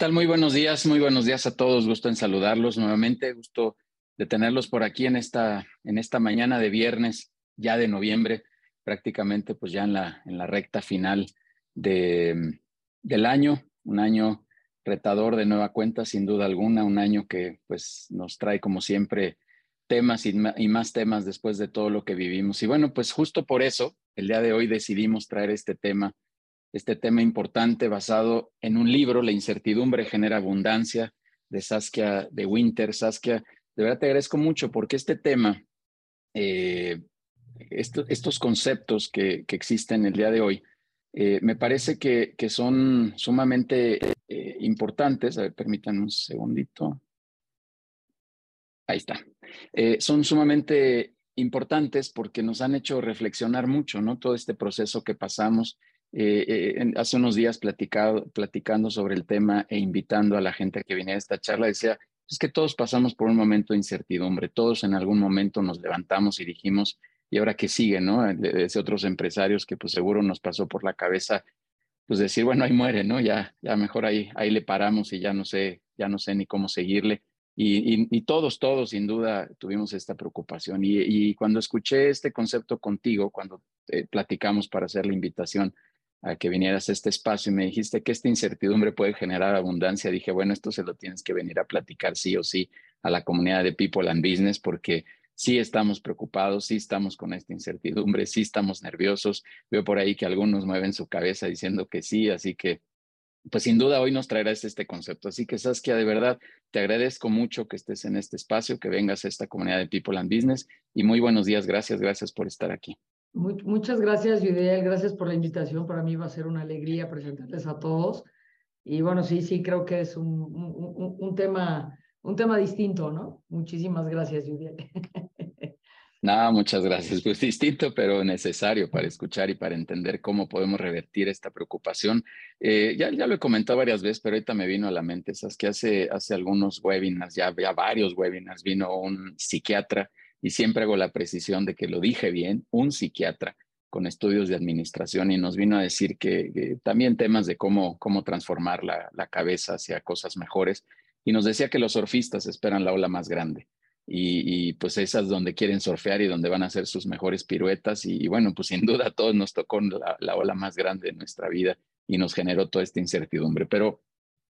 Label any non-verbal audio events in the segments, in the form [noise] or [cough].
tal? Muy buenos días, muy buenos días a todos. Gusto en saludarlos nuevamente. Gusto de tenerlos por aquí en esta, en esta mañana de viernes, ya de noviembre, prácticamente pues ya en la, en la recta final de, del año. Un año retador de nueva cuenta, sin duda alguna. Un año que pues nos trae como siempre temas y, y más temas después de todo lo que vivimos. Y bueno, pues justo por eso, el día de hoy decidimos traer este tema este tema importante basado en un libro, La incertidumbre genera abundancia, de Saskia de Winter. Saskia, de verdad te agradezco mucho porque este tema, eh, estos conceptos que, que, existen el día de hoy, eh, me parece que, que son sumamente eh, importantes. A ver, permítanme un segundito. Ahí está. son sumamente importantes porque nos han hecho reflexionar mucho, ¿no? Todo este proceso que pasamos eh, eh hace unos días platicado, platicando sobre el tema e invitando a la gente a que viniera a esta charla, decía, es que todos pasamos por un momento de incertidumbre, todos en algún momento nos levantamos y dijimos, ¿y ahora qué sigue? ¿no? Desde otros empresarios que pues seguro nos pasó por la cabeza, pues decir, bueno, ahí muere, ¿no? Ya, ya mejor ahí, ahí le paramos y ya no sé, ya no sé ni cómo seguirle. Y, y, todos, todos, sin duda, tuvimos esta preocupación. Y, y cuando escuché este concepto contigo, cuando eh, platicamos para hacer la invitación, a que vinieras a este espacio y me dijiste que esta incertidumbre puede generar abundancia, dije, bueno, esto se lo tienes que venir a platicar sí o sí a la comunidad de People and Business porque sí estamos preocupados, sí estamos con esta incertidumbre, sí estamos nerviosos. Veo por ahí que algunos mueven su cabeza diciendo que sí, así que pues sin duda hoy nos traerás este concepto. Así que Saskia, de verdad, te agradezco mucho que estés en este espacio, que vengas a esta comunidad de People and Business y muy buenos días. Gracias, gracias por estar aquí muchas gracias, Yudiel. Gracias por la invitación. Para mí va a ser una alegría presentarles a todos. Y bueno, sí, sí, creo que es un, un, un tema, un tema distinto, ¿no? Muchísimas gracias, Yudiel. [laughs] Nada, muchas gracias. Pues distinto, pero necesario para escuchar y para entender cómo podemos revertir esta preocupación. Eh, ya, ya lo he comentado varias veces, pero ahorita me vino a la mente, esas que hace, hace algunos webinars, ya, ya varios webinars, vino un psiquiatra y siempre hago la precisión de que lo dije bien, un psiquiatra con estudios de administración y nos vino a decir que, también temas de cómo, cómo transformar la, la, cabeza hacia cosas mejores y nos decía que los surfistas esperan la ola más grande y, y pues esas donde quieren surfear y donde van a hacer sus mejores piruetas y, bueno, pues sin duda a todos nos tocó la, la ola más grande de nuestra vida y nos generó toda esta incertidumbre, pero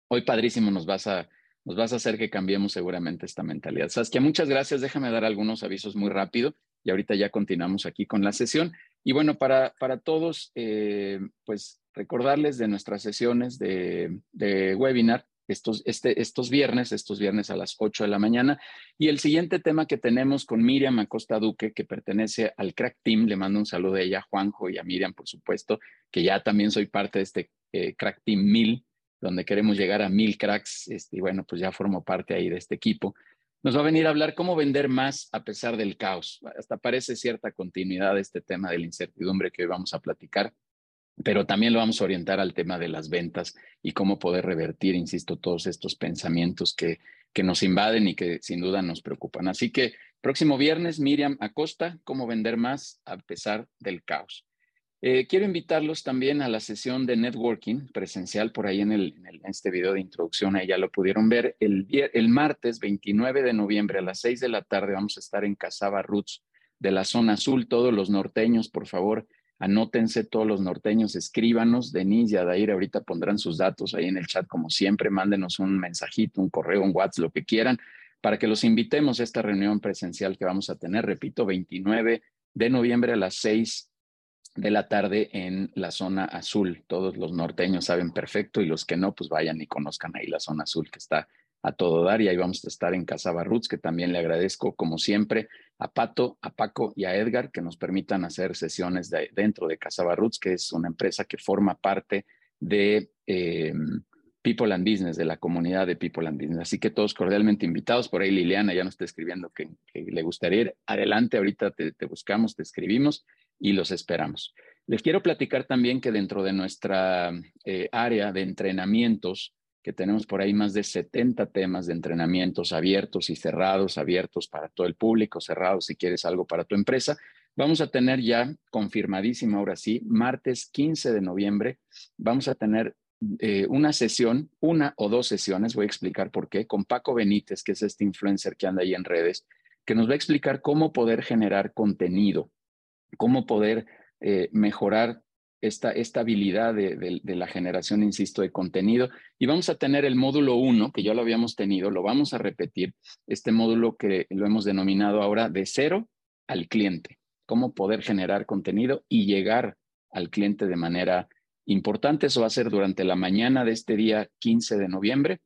hoy padrísimo nos vas a nos vas a hacer que cambiemos seguramente esta mentalidad. Saskia, muchas gracias. Déjame dar algunos avisos muy rápido y ahorita ya continuamos aquí con la sesión. Y bueno, para, para todos, eh, pues recordarles de nuestras sesiones de, de webinar estos, este, estos viernes, estos viernes a las 8 de la mañana. Y el siguiente tema que tenemos con Miriam Acosta Duque, que pertenece al Crack Team, le mando un saludo a ella, Juanjo y a Miriam, por supuesto, que ya también soy parte de este eh, Crack Team 1000 donde queremos llegar a mil cracks, este, y bueno, pues ya formo parte ahí de este equipo. Nos va a venir a hablar cómo vender más a pesar del caos. Hasta parece cierta continuidad este tema de la incertidumbre que hoy vamos a platicar, pero también lo vamos a orientar al tema de las ventas y cómo poder revertir, insisto, todos estos pensamientos que, que nos invaden y que sin duda nos preocupan. Así que próximo viernes, Miriam Acosta, cómo vender más a pesar del caos. Eh, quiero invitarlos también a la sesión de networking presencial por ahí en, el, en, este video de introducción, ahí ya lo pudieron ver. El, el martes 29 de noviembre a las 6 de la tarde vamos a estar en Casaba Roots de la zona azul. Todos los norteños, por favor, anótense todos los norteños, escríbanos. Denise y Adair ahorita pondrán sus datos ahí en el chat como siempre. Mándenos un mensajito, un correo, un WhatsApp, lo que quieran, para que los invitemos a esta reunión presencial que vamos a tener, repito, 29 de noviembre a las 6 de la tarde en la zona azul. Todos los norteños saben perfecto y los que no, pues vayan y conozcan ahí la zona azul que está a todo dar y ahí vamos a estar en Casa Barrutz, que también le agradezco como siempre a Pato, a Paco y a Edgar que nos permitan hacer sesiones de, dentro de Casa Barrutz, que es una empresa que forma parte de eh, People and Business, de la comunidad de People and Business. Así que todos cordialmente invitados. Por ahí Liliana ya nos está escribiendo que, le gustaría ir. Adelante, ahorita te buscamos, te escribimos y los esperamos. Les quiero platicar también que dentro de nuestra eh, área de entrenamientos, que tenemos por ahí más de 70 temas de entrenamientos abiertos y cerrados, abiertos para todo el público, cerrados si quieres algo para tu empresa, vamos a tener ya confirmadísimo ahora sí, martes 15 de noviembre, vamos a tener eh, una sesión, una o dos sesiones, voy a explicar por qué, con Paco Benítez, que es este influencer que anda ahí en redes, que nos va a explicar cómo poder generar contenido, cómo poder eh, mejorar esta, esta habilidad de, la generación, insisto, de contenido. Y vamos a tener el módulo 1, que ya lo habíamos tenido, lo vamos a repetir, este módulo que lo hemos denominado ahora de cero al cliente, cómo poder generar contenido y llegar al cliente de manera importante. Eso va a ser durante la mañana de este día 15 de noviembre.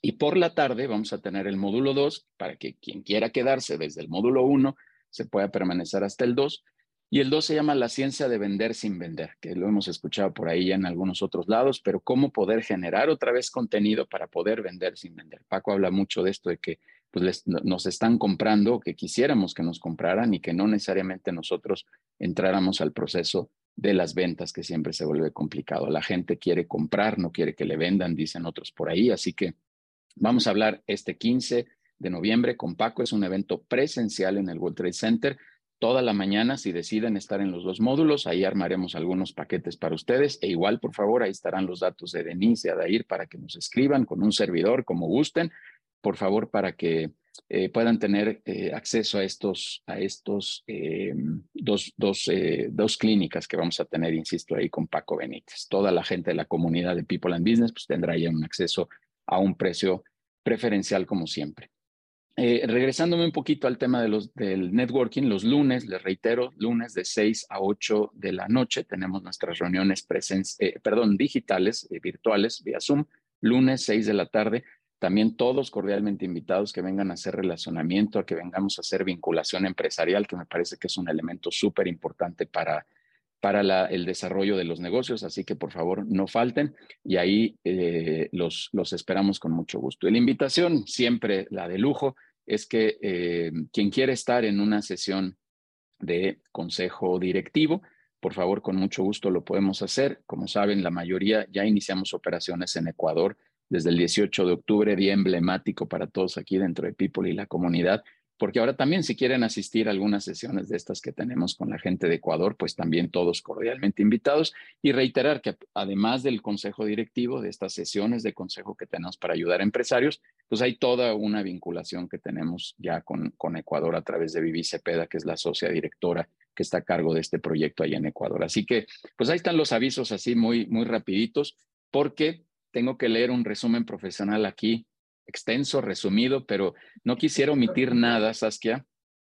Y por la tarde vamos a tener el módulo 2 para que quien quiera quedarse desde el módulo 1 se pueda permanecer hasta el 2 y el 2 se llama La ciencia de vender sin vender, que lo hemos escuchado por ahí en algunos otros lados, pero cómo poder generar otra vez contenido para poder vender sin vender. Paco habla mucho de esto, de que pues, nos están comprando, que quisiéramos que nos compraran y que no necesariamente nosotros entráramos al proceso de las ventas, que siempre se vuelve complicado. La gente quiere comprar, no quiere que le vendan, dicen otros por ahí. Así que vamos a hablar este 15 de noviembre con Paco. Es un evento presencial en el World Trade Center toda la mañana si deciden estar en los dos módulos. Ahí armaremos algunos paquetes para ustedes. E igual, por favor, ahí estarán los datos de Denise y Adair para que nos escriban con un servidor como gusten. Por favor, para que eh, puedan tener eh, acceso a estos, a estos eh, dos, dos, dos clínicas que vamos a tener, insisto, ahí con Paco Benítez. Toda la gente de la comunidad de People and Business pues tendrá ya un acceso a un precio preferencial como siempre. Eh, regresándome un poquito al tema de los, del networking, los lunes, les reitero, lunes de 6 a 8 de la noche tenemos nuestras reuniones eh, perdón, digitales, eh, virtuales, vía Zoom, lunes 6 de la tarde. También todos cordialmente invitados que vengan a hacer relacionamiento, a que vengamos a hacer vinculación empresarial, que me parece que es un elemento súper importante para, para el desarrollo de los negocios, así que por favor no falten y ahí los, los esperamos con mucho gusto. Y la invitación, siempre la de lujo, es que eh, quien quiere estar en una sesión de consejo directivo, por favor, con mucho gusto lo podemos hacer. Como saben, la mayoría ya iniciamos operaciones en Ecuador desde el 18 de octubre, día emblemático para todos aquí dentro de People y la comunidad porque ahora también si quieren asistir a algunas sesiones de estas que tenemos con la gente de Ecuador, pues también todos cordialmente invitados y reiterar que además del consejo directivo, de estas sesiones de consejo que tenemos para ayudar a empresarios, pues hay toda una vinculación que tenemos ya con, con Ecuador a través de Vivi Cepeda, que es la socia directora que está a cargo de este proyecto allá en Ecuador. Así que, pues ahí están los avisos así muy, muy rapiditos, porque tengo que leer un resumen profesional aquí extenso, resumido, pero no quisiera omitir nada, Saskia.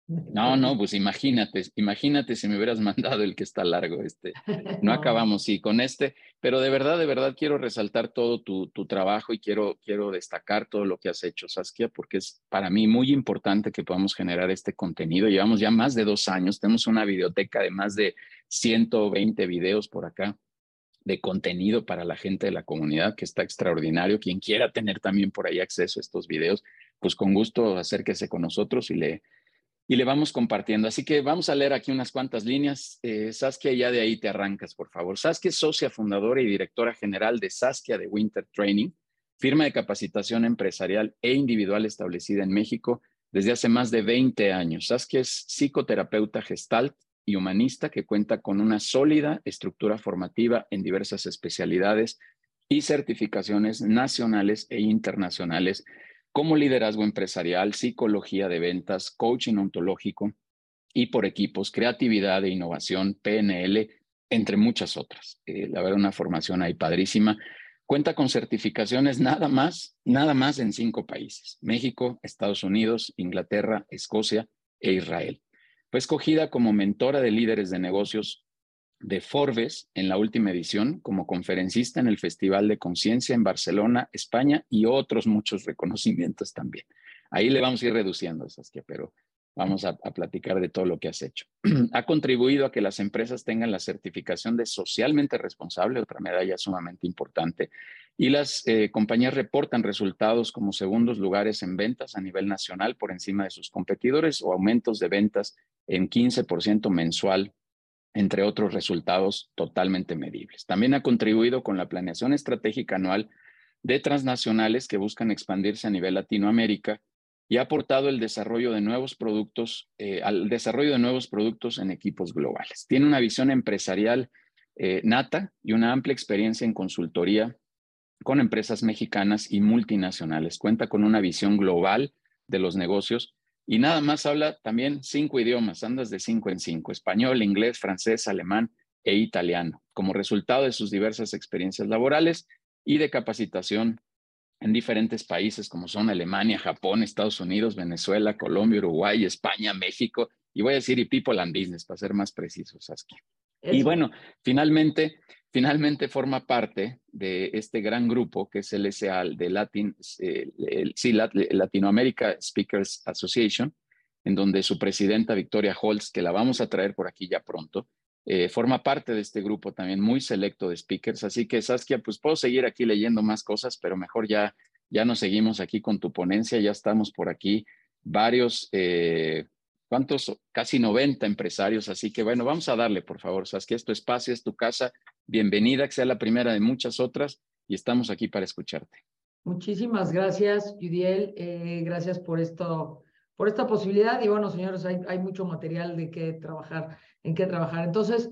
No, no, pues imagínate, imagínate si me hubieras [laughs] mandado el que está largo, este. [laughs] No acabamos, sí, con este, pero de verdad, de verdad quiero resaltar todo tu, tu trabajo y quiero, quiero destacar todo lo que has hecho, Saskia, porque es para mí muy importante que podamos generar este contenido. Llevamos ya más de dos años, tenemos una biblioteca de más de 120 videos por acá de contenido para la gente de la comunidad, que está extraordinario. Quien quiera tener también por ahí acceso a estos videos, pues con gusto acérquese con nosotros y le, y le vamos compartiendo. Así que vamos a leer aquí unas cuantas líneas. Eh, Saskia, ya de ahí te arrancas, por favor. Saskia es socia fundadora y directora general de Saskia de Winter Training, firma de capacitación empresarial e individual establecida en México desde hace más de 20 años. Saskia es psicoterapeuta gestalt y humanista que cuenta con una sólida estructura formativa en diversas especialidades y certificaciones nacionales e internacionales como liderazgo empresarial, psicología de ventas, coaching ontológico y por equipos, creatividad e innovación, PNL, entre muchas otras. Eh, la verdad, una formación ahí padrísima. Cuenta con certificaciones nada más, nada más en cinco países, México, Estados Unidos, Inglaterra, Escocia e Israel. Fue escogida como mentora de líderes de negocios de Forbes en la última edición, como conferencista en el Festival de Conciencia en Barcelona, España y otros muchos reconocimientos también. Ahí le vamos a ir reduciendo, Saskia, pero vamos a, platicar de todo lo que has hecho. [clears throat] ha contribuido a que las empresas tengan la certificación de socialmente responsable, otra medalla sumamente importante, y las eh, compañías reportan resultados como segundos lugares en ventas a nivel nacional por encima de sus competidores o aumentos de ventas en 15% mensual, entre otros resultados totalmente medibles. También ha contribuido con la planeación estratégica anual de transnacionales que buscan expandirse a nivel Latinoamérica y ha aportado el desarrollo de nuevos productos, eh, al desarrollo de nuevos productos en equipos globales. Tiene una visión empresarial eh, nata y una amplia experiencia en consultoría con empresas mexicanas y multinacionales. Cuenta con una visión global de los negocios y nada más habla también cinco idiomas, andas de cinco en cinco, español, inglés, francés, alemán e italiano, como resultado de sus diversas experiencias laborales y de capacitación en diferentes países como son Alemania, Japón, Estados Unidos, Venezuela, Colombia, Uruguay, España, México, y voy a decir y People and Business, para ser más precisos, Saskia. Y bueno, finalmente, finalmente forma parte de este gran grupo que es el SAL de Latin, eh, Latinoamérica Speakers Association, en donde su presidenta Victoria Holtz, que la vamos a traer por aquí ya pronto, eh, forma parte de este grupo también muy selecto de speakers. Así que, Saskia, pues puedo seguir aquí leyendo más cosas, pero mejor ya, ya nos seguimos aquí con tu ponencia. Ya estamos por aquí varios, eh, ¿cuántos? Casi 90 empresarios. Así que, bueno, vamos a darle, por favor, Saskia, es tu espacio, es tu casa. Bienvenida, que sea la primera de muchas otras y estamos aquí para escucharte. Muchísimas gracias, Judiel. Eh, gracias por esto, por esta posibilidad. Y bueno, señores, hay, hay mucho material de qué trabajar en qué trabajar. Entonces,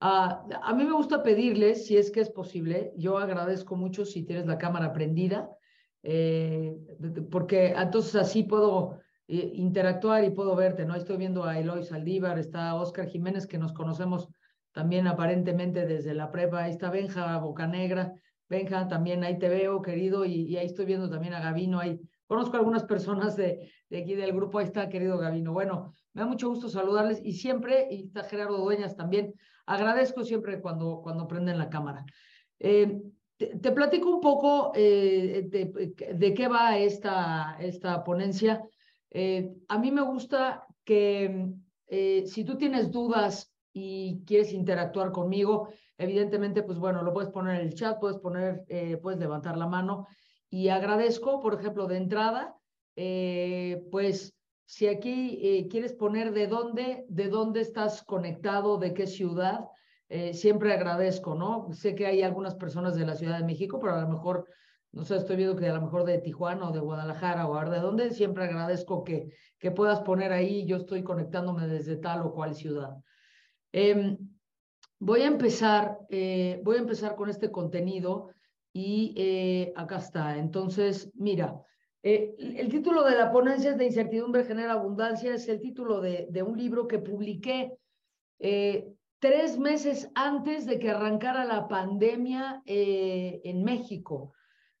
a mí me gusta pedirles, si es que es posible, yo agradezco mucho si tienes la cámara prendida, eh, porque entonces así puedo eh, interactuar y puedo verte, ¿no? Estoy viendo a Eloy Saldívar, está Oscar Jiménez, que nos conocemos también aparentemente desde la prepa, ahí está Benja Bocanegra, Benja, también ahí te veo, querido, y, ahí estoy viendo también a Gavino, ahí conozco a algunas personas de, aquí del grupo, ahí está, querido Gavino. Bueno, me da mucho gusto saludarles y siempre, y está Gerardo Dueñas también, agradezco siempre cuando, cuando prenden la cámara. Eh, te, platico un poco eh, de, qué va esta, esta ponencia. Eh, a mí me gusta que si tú tienes dudas y quieres interactuar conmigo, evidentemente, pues bueno, lo puedes poner en el chat, puedes poner, puedes levantar la mano y agradezco, por ejemplo, de entrada, pues si aquí eh, quieres poner de dónde, de dónde estás conectado, de qué ciudad, eh, siempre agradezco, ¿no? Sé que hay algunas personas de la Ciudad de México, pero a lo mejor, no sé, estoy viendo que a lo mejor de Tijuana o de Guadalajara o de dónde, siempre agradezco que, que puedas poner ahí, yo estoy conectándome desde tal o cual ciudad. Em, voy a empezar, eh, voy a empezar con este contenido y acá está. Entonces, mira, eh, el título de la ponencia es de Incertidumbre genera abundancia, es el título de, un libro que publiqué eh, tres meses antes de que arrancara la pandemia eh, en México.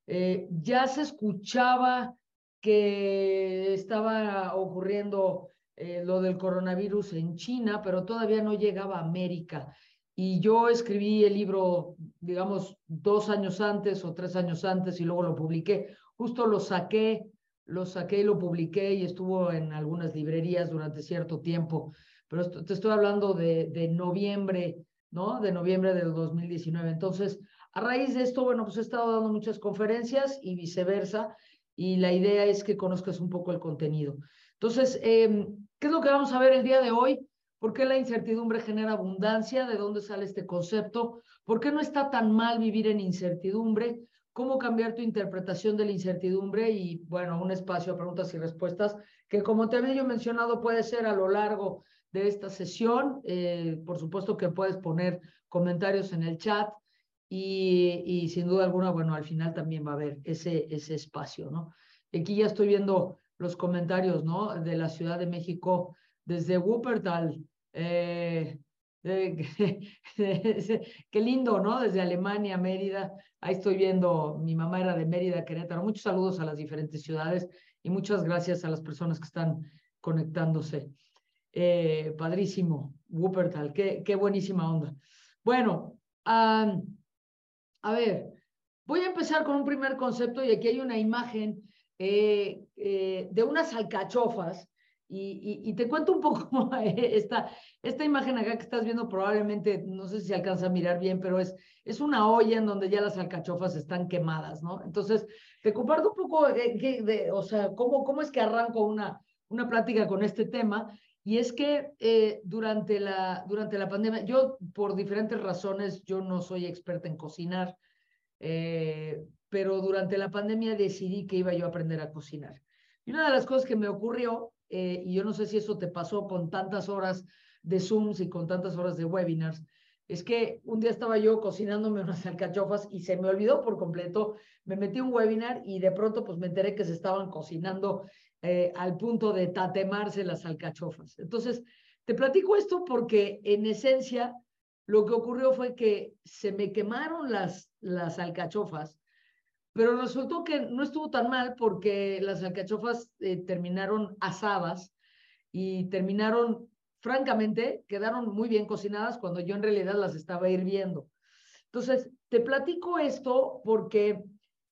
ya se escuchaba que estaba ocurriendo lo del coronavirus en China, pero todavía no llegaba a América. Y yo escribí el libro, digamos, dos años antes o tres años antes y luego lo publiqué Justo lo saqué, lo saqué y lo publiqué y estuvo en algunas librerías durante cierto tiempo, pero te estoy hablando de, de noviembre, ¿no? De noviembre del 2019. Entonces, a raíz de esto, bueno, pues he estado dando muchas conferencias y viceversa, y la idea es que conozcas un poco el contenido. Entonces, eh, ¿qué es lo que vamos a ver el día de hoy? ¿Por qué la incertidumbre genera abundancia? ¿De dónde sale este concepto? ¿Por qué no está tan mal vivir en incertidumbre? cómo cambiar tu interpretación de la incertidumbre y, bueno, un espacio a preguntas y respuestas que, como te había mencionado, puede ser a lo largo de esta sesión. Eh, por supuesto que puedes poner comentarios en el chat y, y, sin duda alguna, bueno, al final también va a haber ese, ese espacio, ¿no? Aquí ya estoy viendo los comentarios, ¿no? De la Ciudad de México desde Wuppertal. Eh, [laughs] qué lindo, ¿no? Desde Alemania, Mérida. Ahí estoy viendo, mi mamá era de Mérida, Querétaro. Muchos saludos a las diferentes ciudades y muchas gracias a las personas que están conectándose. Eh, padrísimo, Wuppertal, qué, qué buenísima onda. Bueno, a ver, voy a empezar con un primer concepto y aquí hay una imagen eh, de unas alcachofas y, te cuento un poco [laughs] esta, esta imagen acá que estás viendo, probablemente, no sé si alcanza a mirar bien, pero es, es una olla en donde ya las alcachofas están quemadas, ¿no? Entonces, te comparto un poco, de, o sea, cómo, cómo es que arranco una, una plática con este tema. Y es que eh, durante, la, durante la pandemia, yo por diferentes razones, yo no soy experta en cocinar, eh, pero durante la pandemia decidí que iba yo a aprender a cocinar. Y una de las cosas que me ocurrió eh, y yo no sé si eso te pasó con tantas horas de Zooms y con tantas horas de webinars, es que un día estaba yo cocinándome [laughs] unas alcachofas y se me olvidó por completo, me metí un webinar y de pronto pues me enteré que se estaban cocinando eh, al punto de tatemarse las alcachofas. Entonces, te platico esto porque en esencia lo que ocurrió fue que se me quemaron las, las alcachofas, pero resultó que no estuvo tan mal porque las alcachofas eh, terminaron asadas y terminaron francamente, quedaron muy bien cocinadas cuando yo en realidad las estaba hirviendo. Entonces, te platico esto porque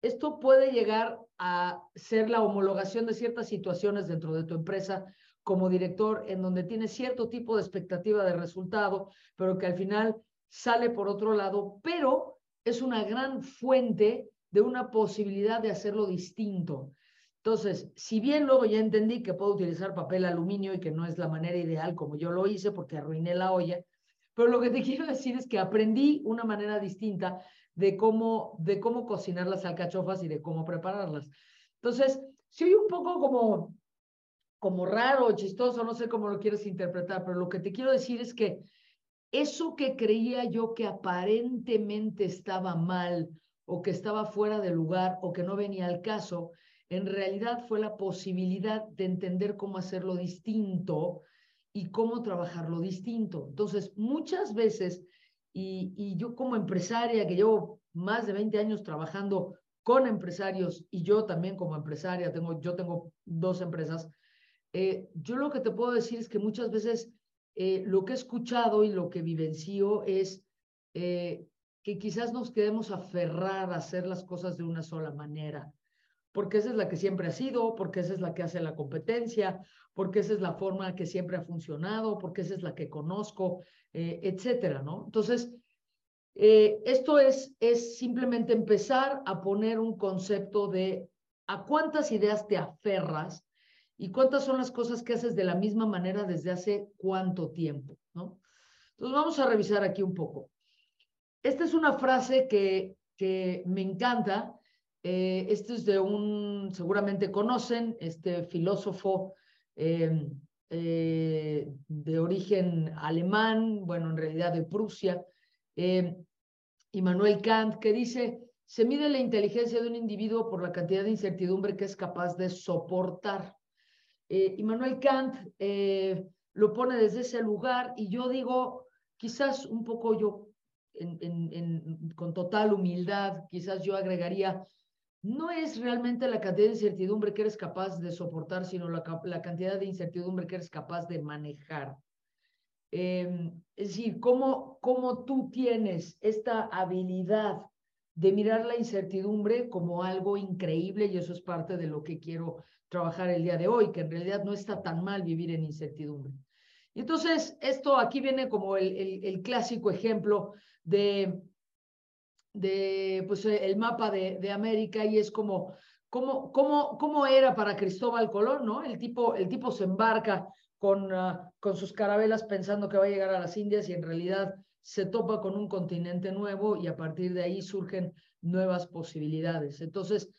esto puede llegar a ser la homologación de ciertas situaciones dentro de tu empresa como director, en donde tienes cierto tipo de expectativa de resultado, pero que al final sale por otro lado, pero es una gran fuente de una posibilidad de hacerlo distinto. Entonces, si bien luego ya entendí que puedo utilizar papel aluminio y que no es la manera ideal como yo lo hice porque arruiné la olla, pero lo que te [laughs] quiero decir es que aprendí una manera distinta de cómo, de cómo cocinar las alcachofas y de cómo prepararlas. Entonces, si soy un poco como, como raro, chistoso, no sé cómo lo quieres interpretar, pero lo que te quiero decir es que eso que creía yo que aparentemente estaba mal o que estaba fuera de lugar o que no venía al caso, en realidad fue la posibilidad de entender cómo hacerlo distinto y cómo trabajarlo distinto. Entonces, muchas veces, y, yo como empresaria, que llevo más de 20 años trabajando con empresarios y yo también como empresaria, tengo, yo tengo dos empresas, eh, yo lo que te puedo decir es que muchas veces eh, lo que he escuchado y lo que vivencio es eh, que quizás nos quedemos aferrar a hacer las cosas de una sola manera porque esa es la que siempre ha sido, porque esa es la que hace la competencia, porque esa es la forma que siempre ha funcionado, porque esa es la que conozco, eh, etcétera, ¿no? Entonces, eh, esto es, es simplemente empezar a poner un concepto de a cuántas ideas te aferras y cuántas son las cosas que haces de la misma manera desde hace cuánto tiempo, ¿no? Entonces, vamos a revisar aquí un poco. Esta es una frase que, que me encanta eh, este es de un, seguramente conocen, este filósofo eh, eh, de origen alemán, bueno, en realidad de Prusia, Immanuel Kant, que dice, se mide la inteligencia de un individuo por la cantidad de incertidumbre que es capaz de soportar. Immanuel Kant lo pone desde ese lugar y yo digo, quizás un poco yo, con total humildad, quizás yo agregaría no es realmente la cantidad de incertidumbre que eres capaz de soportar, sino la, cantidad de incertidumbre que eres capaz de manejar. Em, es decir, cómo, cómo tú tienes esta habilidad de mirar la incertidumbre como algo increíble y eso es parte de lo que quiero trabajar el día de hoy, que en realidad no está tan mal vivir en incertidumbre. Y entonces, esto aquí viene como el clásico ejemplo de de pues, el mapa de, de América y es como cómo, cómo, cómo era para Cristóbal Colón, ¿no? El tipo, el tipo se embarca con, uh, con sus carabelas pensando que va a llegar a las Indias y en realidad se topa con un continente nuevo y a partir de ahí surgen nuevas posibilidades. Entonces,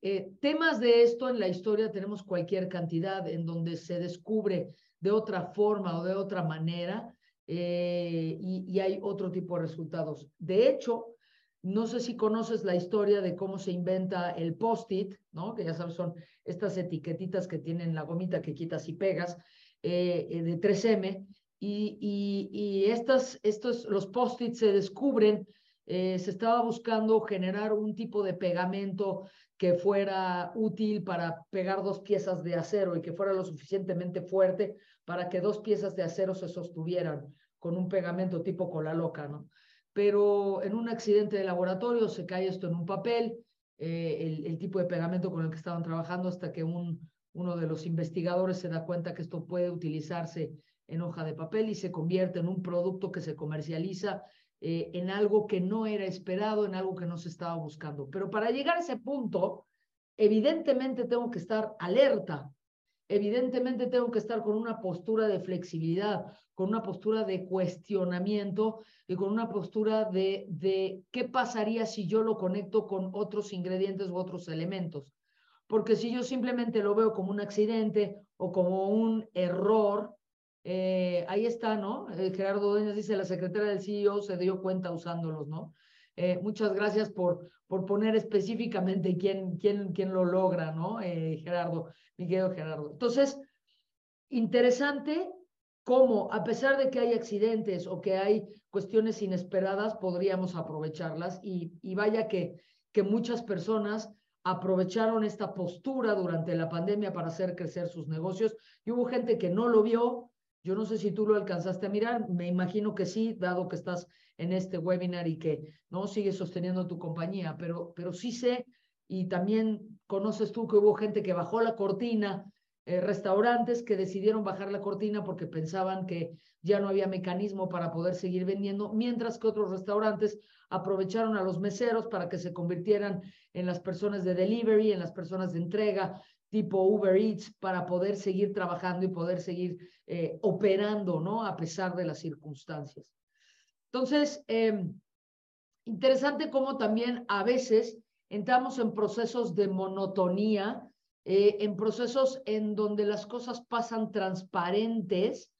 eh, temas de esto en la historia tenemos cualquier cantidad en donde se descubre de otra forma o de otra manera eh, y, hay otro tipo de resultados. De hecho, no sé si conoces la historia de cómo se inventa el post-it, ¿no? Que ya sabes, son estas etiquetitas que tienen la gomita que quitas y pegas eh, eh, de 3M. Y, y, estas, estos, los post-it se descubren, se estaba buscando generar un tipo de pegamento que fuera útil para pegar dos piezas de acero y que fuera lo suficientemente fuerte para que dos piezas de acero se sostuvieran con un pegamento tipo cola loca, ¿no? pero en un accidente de laboratorio se cae esto en un papel, eh, el, tipo de pegamento con el que estaban trabajando hasta que un, uno de los investigadores se da cuenta que esto puede utilizarse en hoja de papel y se convierte en un producto que se comercializa eh, en algo que no era esperado, en algo que no se estaba buscando. Pero para llegar a ese punto, evidentemente tengo que estar alerta evidentemente tengo que estar con una postura de flexibilidad, con una postura de cuestionamiento y con una postura de, de qué pasaría si yo lo conecto con otros ingredientes u otros elementos. Porque si yo simplemente lo veo como un accidente o como un error, Eh, ahí está, ¿no? Eh, Gerardo Dueñas dice, la secretaria del CEO se dio cuenta usándolos, ¿no? Eh, muchas gracias por, por poner específicamente quién, quién, quién lo logra, ¿no? Gerardo, mi Gerardo. Entonces, interesante cómo, a pesar de que hay accidentes o que hay cuestiones inesperadas, podríamos aprovecharlas y, y vaya que, que muchas personas aprovecharon esta postura durante la pandemia para hacer crecer sus negocios. Y hubo gente que no lo vio, yo no sé si tú lo alcanzaste a mirar, me imagino que sí, dado que estás en este webinar y que no sigues sosteniendo tu compañía, pero, pero sí sé y también conoces tú que hubo gente que bajó la cortina, eh, restaurantes que decidieron bajar la cortina porque pensaban que ya no había mecanismo para poder seguir vendiendo, mientras que otros restaurantes aprovecharon a los meseros para que se convirtieran en las personas de delivery, en las personas de entrega, tipo Uber Eats para poder seguir trabajando y poder seguir eh, operando, ¿no? A pesar de las circunstancias. Entonces, eh, interesante cómo también a veces entramos en procesos de monotonía, eh, en procesos en donde las cosas pasan transparentes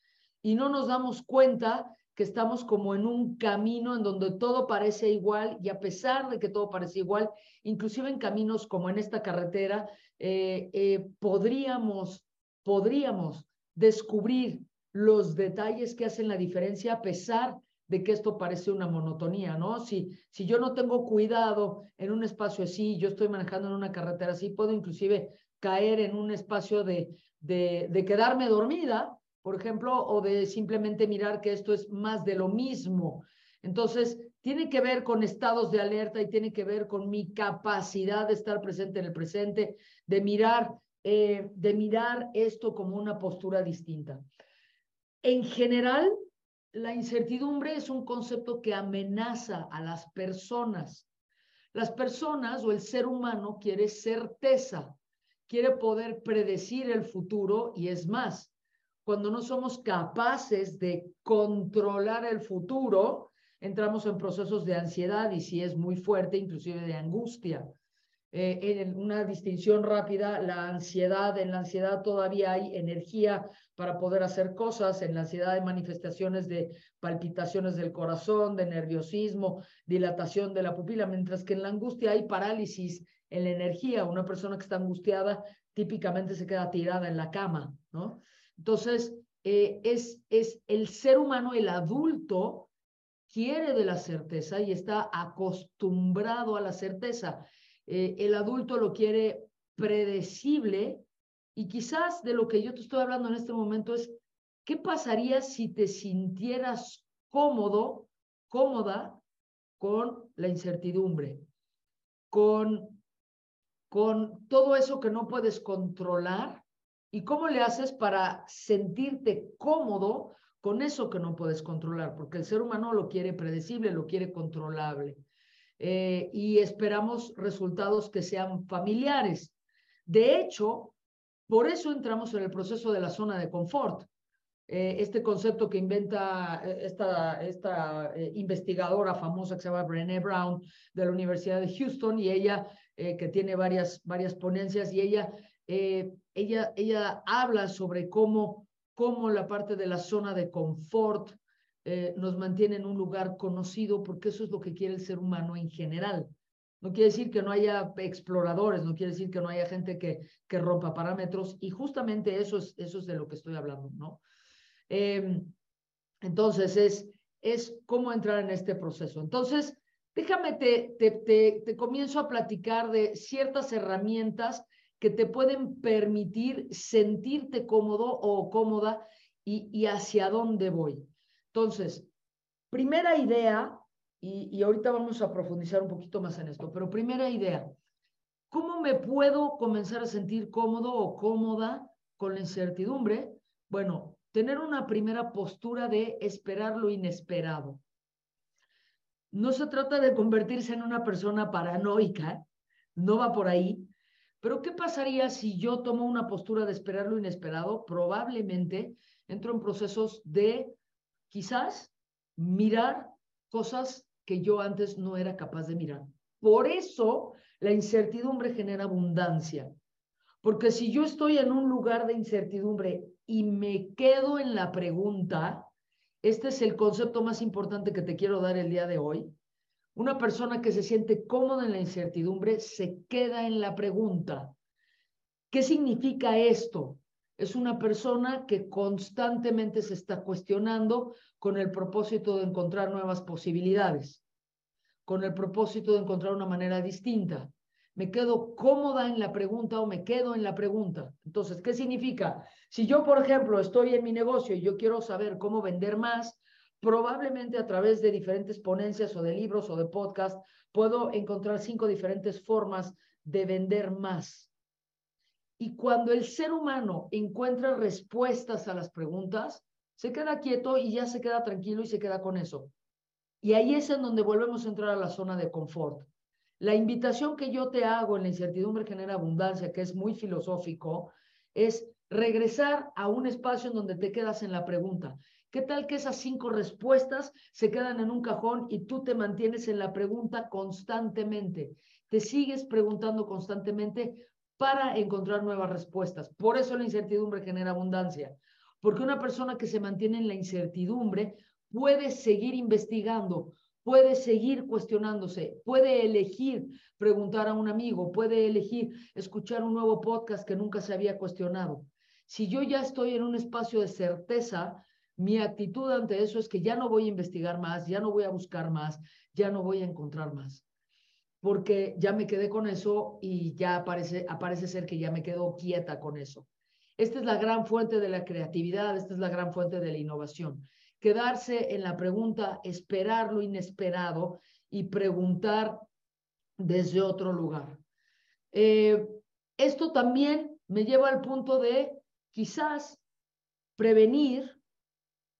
y no nos damos cuenta que estamos como en un camino en donde todo parece igual y a pesar de que todo parece igual, inclusive en caminos como en esta carretera, eh, eh, podríamos, podríamos descubrir los detalles que hacen la diferencia a pesar de que esto parece una monotonía, ¿no? Si, si yo no tengo cuidado en un espacio así, yo estoy manejando en una carretera así, puedo inclusive caer en un espacio de, de, de quedarme dormida por ejemplo, o de simplemente mirar que esto es más de lo mismo. Entonces, tiene que ver con estados de alerta y tiene que ver con mi capacidad de estar presente en el presente, de mirar, eh, de mirar esto como una postura distinta. En general, la incertidumbre es un concepto que amenaza a las personas. Las personas o el ser humano quiere certeza, quiere poder predecir el futuro y es más, cuando no somos capaces de controlar el futuro, entramos en procesos de ansiedad y si es muy fuerte, inclusive de angustia. Eh, en una distinción rápida, la ansiedad, en la ansiedad todavía hay energía para poder hacer cosas, en la ansiedad hay manifestaciones de palpitaciones del corazón, de nerviosismo, dilatación de la pupila, mientras que en la angustia hay parálisis en la energía. Una persona que está angustiada típicamente se queda tirada en la cama, ¿no? Entonces, eh, es, es el ser humano, el adulto, quiere de la certeza y está acostumbrado a la certeza. Eh, el adulto lo quiere predecible y quizás de lo que yo te estoy hablando en este momento es, ¿qué pasaría si te sintieras cómodo, cómoda con la incertidumbre, con, con todo eso que no puedes controlar ¿Y cómo le haces para sentirte cómodo con eso que no puedes controlar? Porque el ser humano lo quiere predecible, lo quiere controlable. Eh, y esperamos resultados que sean familiares. De hecho, por eso entramos en el proceso de la zona de confort. Eh, este concepto que inventa eh, esta, esta investigadora famosa que se llama Brené Brown de la Universidad de Houston y ella, que tiene varias, varias ponencias, y ella ella, ella habla sobre cómo, cómo la parte de la zona de confort eh, nos mantiene en un lugar conocido, porque eso es lo que quiere el ser humano en general. No quiere decir que no haya exploradores, no quiere decir que no haya gente que, que rompa parámetros, y justamente eso es, eso es de lo que estoy hablando, ¿no? Em, entonces, es, es cómo entrar en este proceso. Entonces, déjame, te, te, te, te comienzo a platicar de ciertas herramientas que te pueden permitir sentirte cómodo o cómoda y, hacia dónde voy. Entonces, primera idea, y, y ahorita vamos a profundizar un poquito más en esto, pero primera idea, ¿cómo me puedo comenzar a sentir cómodo o cómoda con la incertidumbre? Bueno, tener una primera postura de esperar lo inesperado. No se trata de convertirse en una persona paranoica, no va por ahí, pero ¿qué pasaría si yo tomo una postura de esperar lo inesperado? Probablemente entro en procesos de quizás mirar cosas que yo antes no era capaz de mirar. Por eso la incertidumbre genera abundancia. Porque si yo estoy en un lugar de incertidumbre y me quedo en la pregunta, este es el concepto más importante que te quiero dar el día de hoy. Una persona que se siente cómoda en la incertidumbre se queda en la pregunta. ¿Qué significa esto? Es una persona que constantemente se está cuestionando con el propósito de encontrar nuevas posibilidades, con el propósito de encontrar una manera distinta. Me quedo cómoda en la pregunta o me quedo en la pregunta. Entonces, ¿qué significa? Si yo, por ejemplo, estoy en mi negocio y yo quiero saber cómo vender más, probablemente a través de diferentes ponencias o de libros o de podcast, puedo encontrar cinco diferentes formas de vender más. Y cuando el ser humano encuentra respuestas a las preguntas, se queda quieto y ya se queda tranquilo y se queda con eso. Y ahí es en donde volvemos a entrar a la zona de confort. La invitación que yo te hago en la incertidumbre genera abundancia, que es muy filosófico, es regresar a un espacio en donde te quedas en la pregunta. ¿Qué tal que esas cinco respuestas se quedan en un cajón y tú te mantienes en la pregunta constantemente? Te sigues preguntando constantemente para encontrar nuevas respuestas. Por eso la incertidumbre genera abundancia, porque una persona que se mantiene en la incertidumbre puede seguir investigando, puede seguir cuestionándose, puede elegir preguntar a un amigo, puede elegir escuchar un nuevo podcast que nunca se había cuestionado. Si yo ya estoy en un espacio de certeza, mi actitud ante eso es que ya no voy a investigar más, ya no voy a buscar más, ya no voy a encontrar más porque ya me quedé con eso y ya aparece ser que ya me quedo quieta con eso. Esta es la gran fuente de la creatividad, esta es la gran fuente de la innovación. Quedarse en la pregunta, esperar lo inesperado y preguntar desde otro lugar. Eh, esto también me lleva al punto de quizás prevenir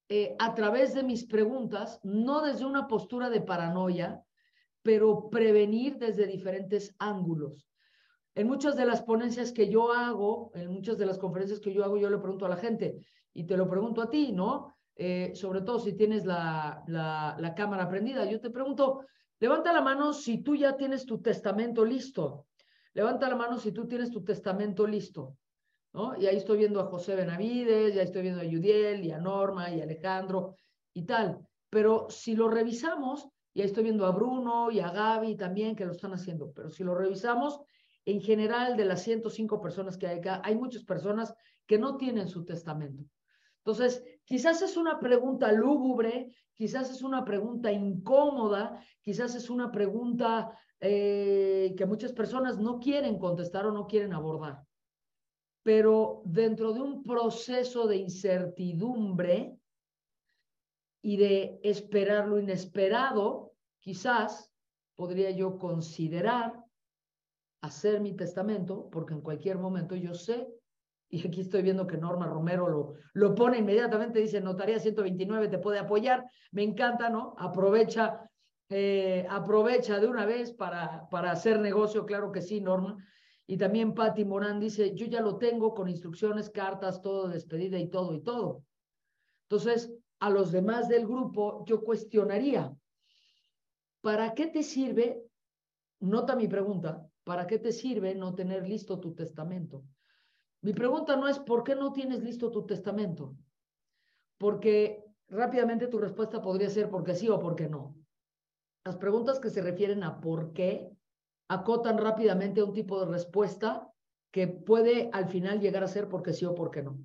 eh, a través de mis preguntas, no desde una postura de paranoia, pero prevenir desde diferentes ángulos. En muchas de las ponencias que yo hago, en muchas de las conferencias que yo hago, yo le pregunto a la gente, y te lo pregunto a ti, ¿no? Eh, sobre todo si tienes la, la, la cámara prendida, yo te pregunto, levanta la mano si tú ya tienes tu testamento listo. Levanta la mano si tú tienes tu testamento listo. ¿no? Y ahí estoy viendo a José Benavides, ya estoy viendo a Yudiel y a Norma y a Alejandro y tal. Pero si lo revisamos, y ahí estoy viendo a Bruno y a Gaby también que lo están haciendo. Pero si lo revisamos, en general de las 105 personas que hay acá, hay muchas personas que no tienen su testamento. Entonces, quizás es una pregunta lúgubre, quizás es una pregunta incómoda, quizás es una pregunta eh, que muchas personas no quieren contestar o no quieren abordar. Pero dentro de un proceso de incertidumbre, y de esperar lo inesperado, quizás podría yo considerar hacer mi testamento, porque en cualquier momento yo sé, y aquí estoy viendo que Norma Romero lo, lo pone inmediatamente, dice, notaría 129 te puede apoyar, me encanta, ¿no? Aprovecha, eh, aprovecha de una vez para, para hacer negocio, claro que sí, Norma. Y también Patti Morán dice, yo ya lo tengo con instrucciones, cartas, todo, despedida y todo y todo. Entonces, a los demás del grupo, yo cuestionaría, ¿para qué te sirve, nota mi pregunta, ¿para qué te sirve no tener listo tu testamento? Mi pregunta no es ¿por qué no tienes listo tu testamento? Porque rápidamente tu respuesta podría ser porque sí o porque no. Las preguntas que se refieren a por qué acotan rápidamente un tipo de respuesta que puede al final llegar a ser porque sí o porque no.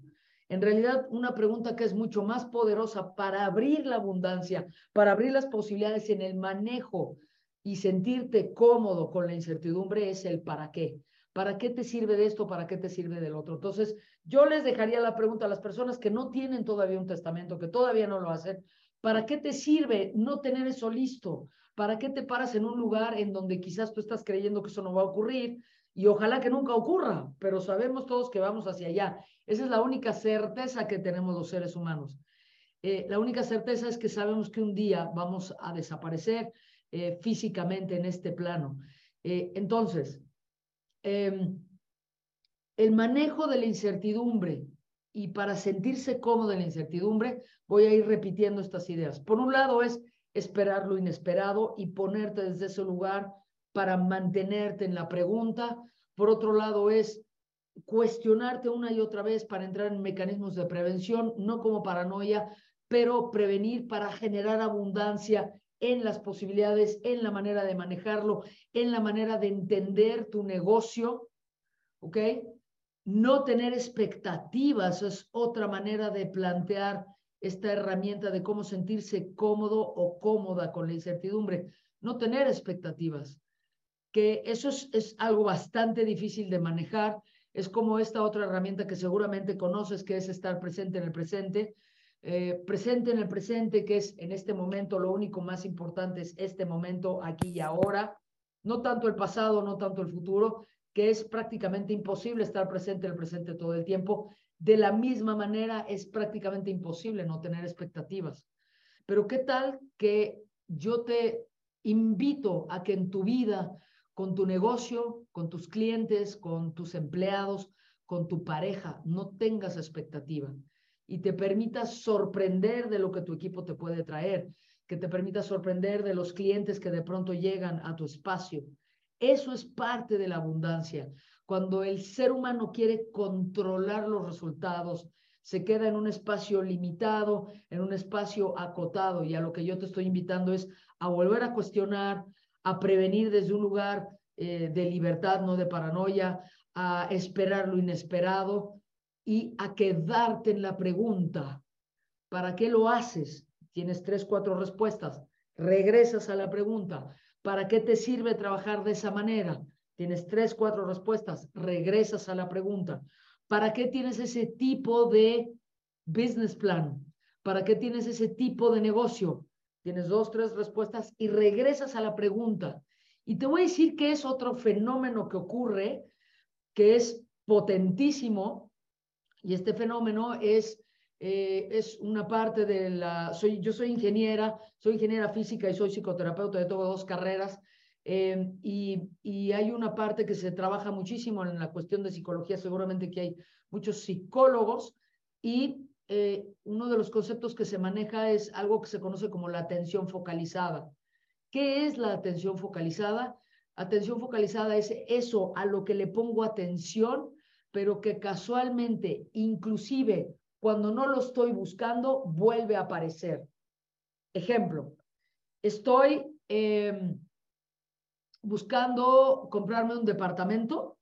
En realidad, una pregunta que es mucho más poderosa para abrir la abundancia, para abrir las posibilidades en el manejo y sentirte cómodo con la incertidumbre es el para qué. ¿Para qué te sirve de esto? ¿Para qué te sirve del otro? Entonces, yo les dejaría la pregunta a las personas que no tienen todavía un testamento, que todavía no lo hacen. ¿Para qué te sirve no tener eso listo? ¿Para qué te paras en un lugar en donde quizás tú estás creyendo que eso no va a ocurrir? Y ojalá que nunca ocurra, pero sabemos todos que vamos hacia allá. Esa es la única certeza que tenemos los seres humanos. Eh, la única certeza es que sabemos que un día vamos a desaparecer eh, físicamente en este plano. Eh, entonces, em, el manejo de la incertidumbre y para sentirse cómodo en la incertidumbre, voy a ir repitiendo estas ideas. Por un lado es esperar lo inesperado y ponerte desde ese lugar para mantenerte en la pregunta. Por otro lado es cuestionarte una y otra vez para entrar en mecanismos de prevención, no como paranoia, pero prevenir para generar abundancia en las posibilidades, en la manera de manejarlo, en la manera de entender tu negocio, ¿ok? No tener expectativas es otra manera de plantear esta herramienta de cómo sentirse cómodo o cómoda con la incertidumbre. No tener expectativas, que eso es, algo bastante difícil de manejar. Es como esta otra herramienta que seguramente conoces, que es estar presente en el presente. Eh, presente en el presente, que es en este momento lo único más importante es este momento, aquí y ahora, no tanto el pasado, no tanto el futuro, que es prácticamente imposible estar presente en el presente todo el tiempo. De la misma manera, es prácticamente imposible no tener expectativas. Pero ¿qué tal que yo te invito a que en tu vida, con tu negocio, con tus clientes, con tus empleados, con tu pareja, no tengas expectativa y te permitas sorprender de lo que tu equipo te puede traer, que te permita sorprender de los clientes que de pronto llegan a tu espacio. Eso es parte de la abundancia. Cuando el ser humano quiere controlar los resultados, se queda en un espacio limitado, en un espacio acotado. Y a lo que yo te estoy invitando es a volver a cuestionar, a prevenir desde un lugar eh, de libertad, no de paranoia, a esperar lo inesperado y a quedarte en la pregunta. ¿Para qué lo haces? Tienes tres, cuatro respuestas. Regresas a la pregunta. ¿Para qué te sirve trabajar de esa manera? Tienes tres, cuatro respuestas. Regresas a la pregunta. ¿Para qué tienes ese tipo de business plan? ¿Para qué tienes ese tipo de negocio? Tienes dos, tres respuestas y regresas a la pregunta. Y te voy a decir que es otro fenómeno que ocurre, que es potentísimo, y este fenómeno es, eh, es una parte de la, soy, yo soy ingeniera, soy ingeniera física y soy psicoterapeuta, de tengo dos carreras, eh, y, y, hay una parte que se trabaja muchísimo en la cuestión de psicología, seguramente que hay muchos psicólogos, y eh, uno de los conceptos que se maneja es algo que se conoce como la atención focalizada. ¿Qué es la atención focalizada? Atención focalizada es eso a lo que le pongo atención pero que casualmente, inclusive cuando no lo estoy buscando, vuelve a aparecer. Ejemplo, estoy em, buscando comprarme un departamento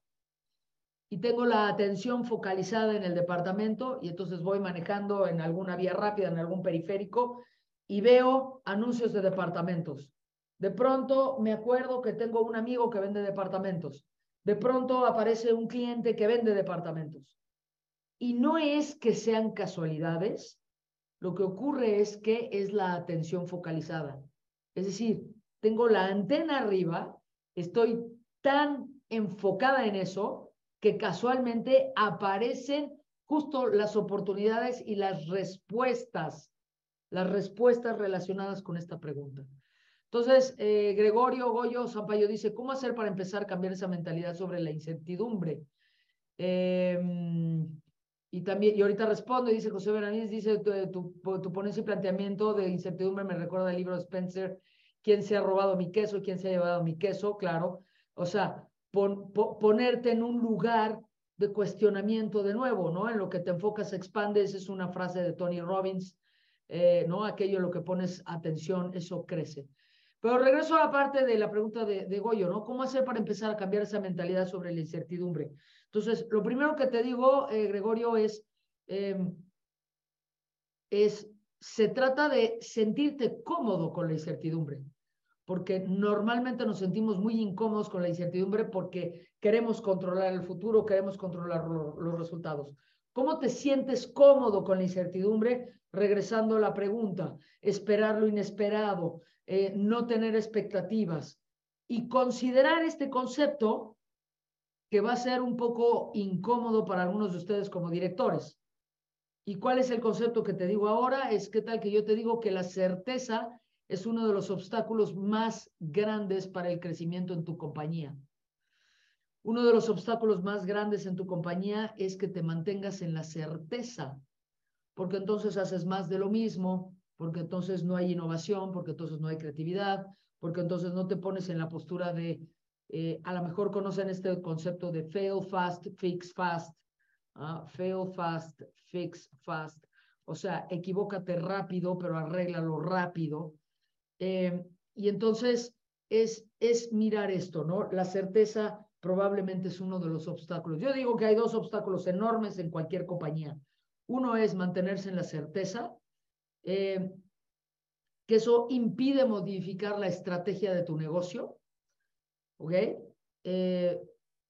y tengo la atención focalizada en el departamento y entonces voy manejando en alguna vía rápida, en algún periférico y veo anuncios de departamentos. De pronto me acuerdo que tengo un amigo que vende departamentos de pronto aparece un cliente que vende departamentos. Y no es que sean casualidades, lo que ocurre es que es la atención focalizada. Es decir, tengo la antena arriba, estoy tan enfocada en eso que casualmente aparecen justo las oportunidades y las respuestas, las respuestas relacionadas con esta pregunta. Entonces, eh, Gregorio Goyo Zampayo dice, ¿cómo hacer para empezar a cambiar esa mentalidad sobre la incertidumbre? Em, y también, y ahorita respondo, dice José Beranís, dice, tu, tu, ponencia y planteamiento de incertidumbre me recuerda el libro de Spencer, ¿quién se ha robado mi queso? ¿Quién se ha llevado mi queso? Claro, o sea, ponerte en un lugar de cuestionamiento de nuevo, ¿no? En lo que te enfocas, expandes, es una frase de Tony Robbins, eh, ¿no? Aquello en lo que pones atención, eso crece. Pero regreso a la parte de la pregunta de, Goyo, ¿no? ¿Cómo hacer para empezar a cambiar esa mentalidad sobre la incertidumbre? Entonces, lo primero que te digo, eh, Gregorio, es, em, es, se trata de sentirte cómodo con la incertidumbre, porque normalmente nos sentimos muy incómodos con la incertidumbre porque queremos controlar el futuro, queremos controlar los resultados. ¿Cómo te sientes cómodo con la incertidumbre? Regresando a la pregunta, esperar lo inesperado, eh, no tener expectativas y considerar este concepto que va a ser un poco incómodo para algunos de ustedes como directores. ¿Y cuál es el concepto que te digo ahora? Es que tal que yo te digo que la certeza es uno de los obstáculos más grandes para el crecimiento en tu compañía. Uno de los obstáculos más grandes en tu compañía es que te mantengas en la certeza, porque entonces haces más de lo mismo, porque entonces no hay innovación, porque entonces no hay creatividad, porque entonces no te pones en la postura de Eh, a lo mejor conocen este concepto de fail fast, fix fast. ¿ah? Fail fast, fix fast. O sea, equivócate rápido, pero arréglalo rápido. Eh, y entonces es, es mirar esto, ¿no? La certeza probablemente es uno de los obstáculos. Yo digo que hay dos obstáculos enormes en cualquier compañía. Uno es mantenerse en la certeza, eh, que eso impide modificar la estrategia de tu negocio, ¿ok? Eh,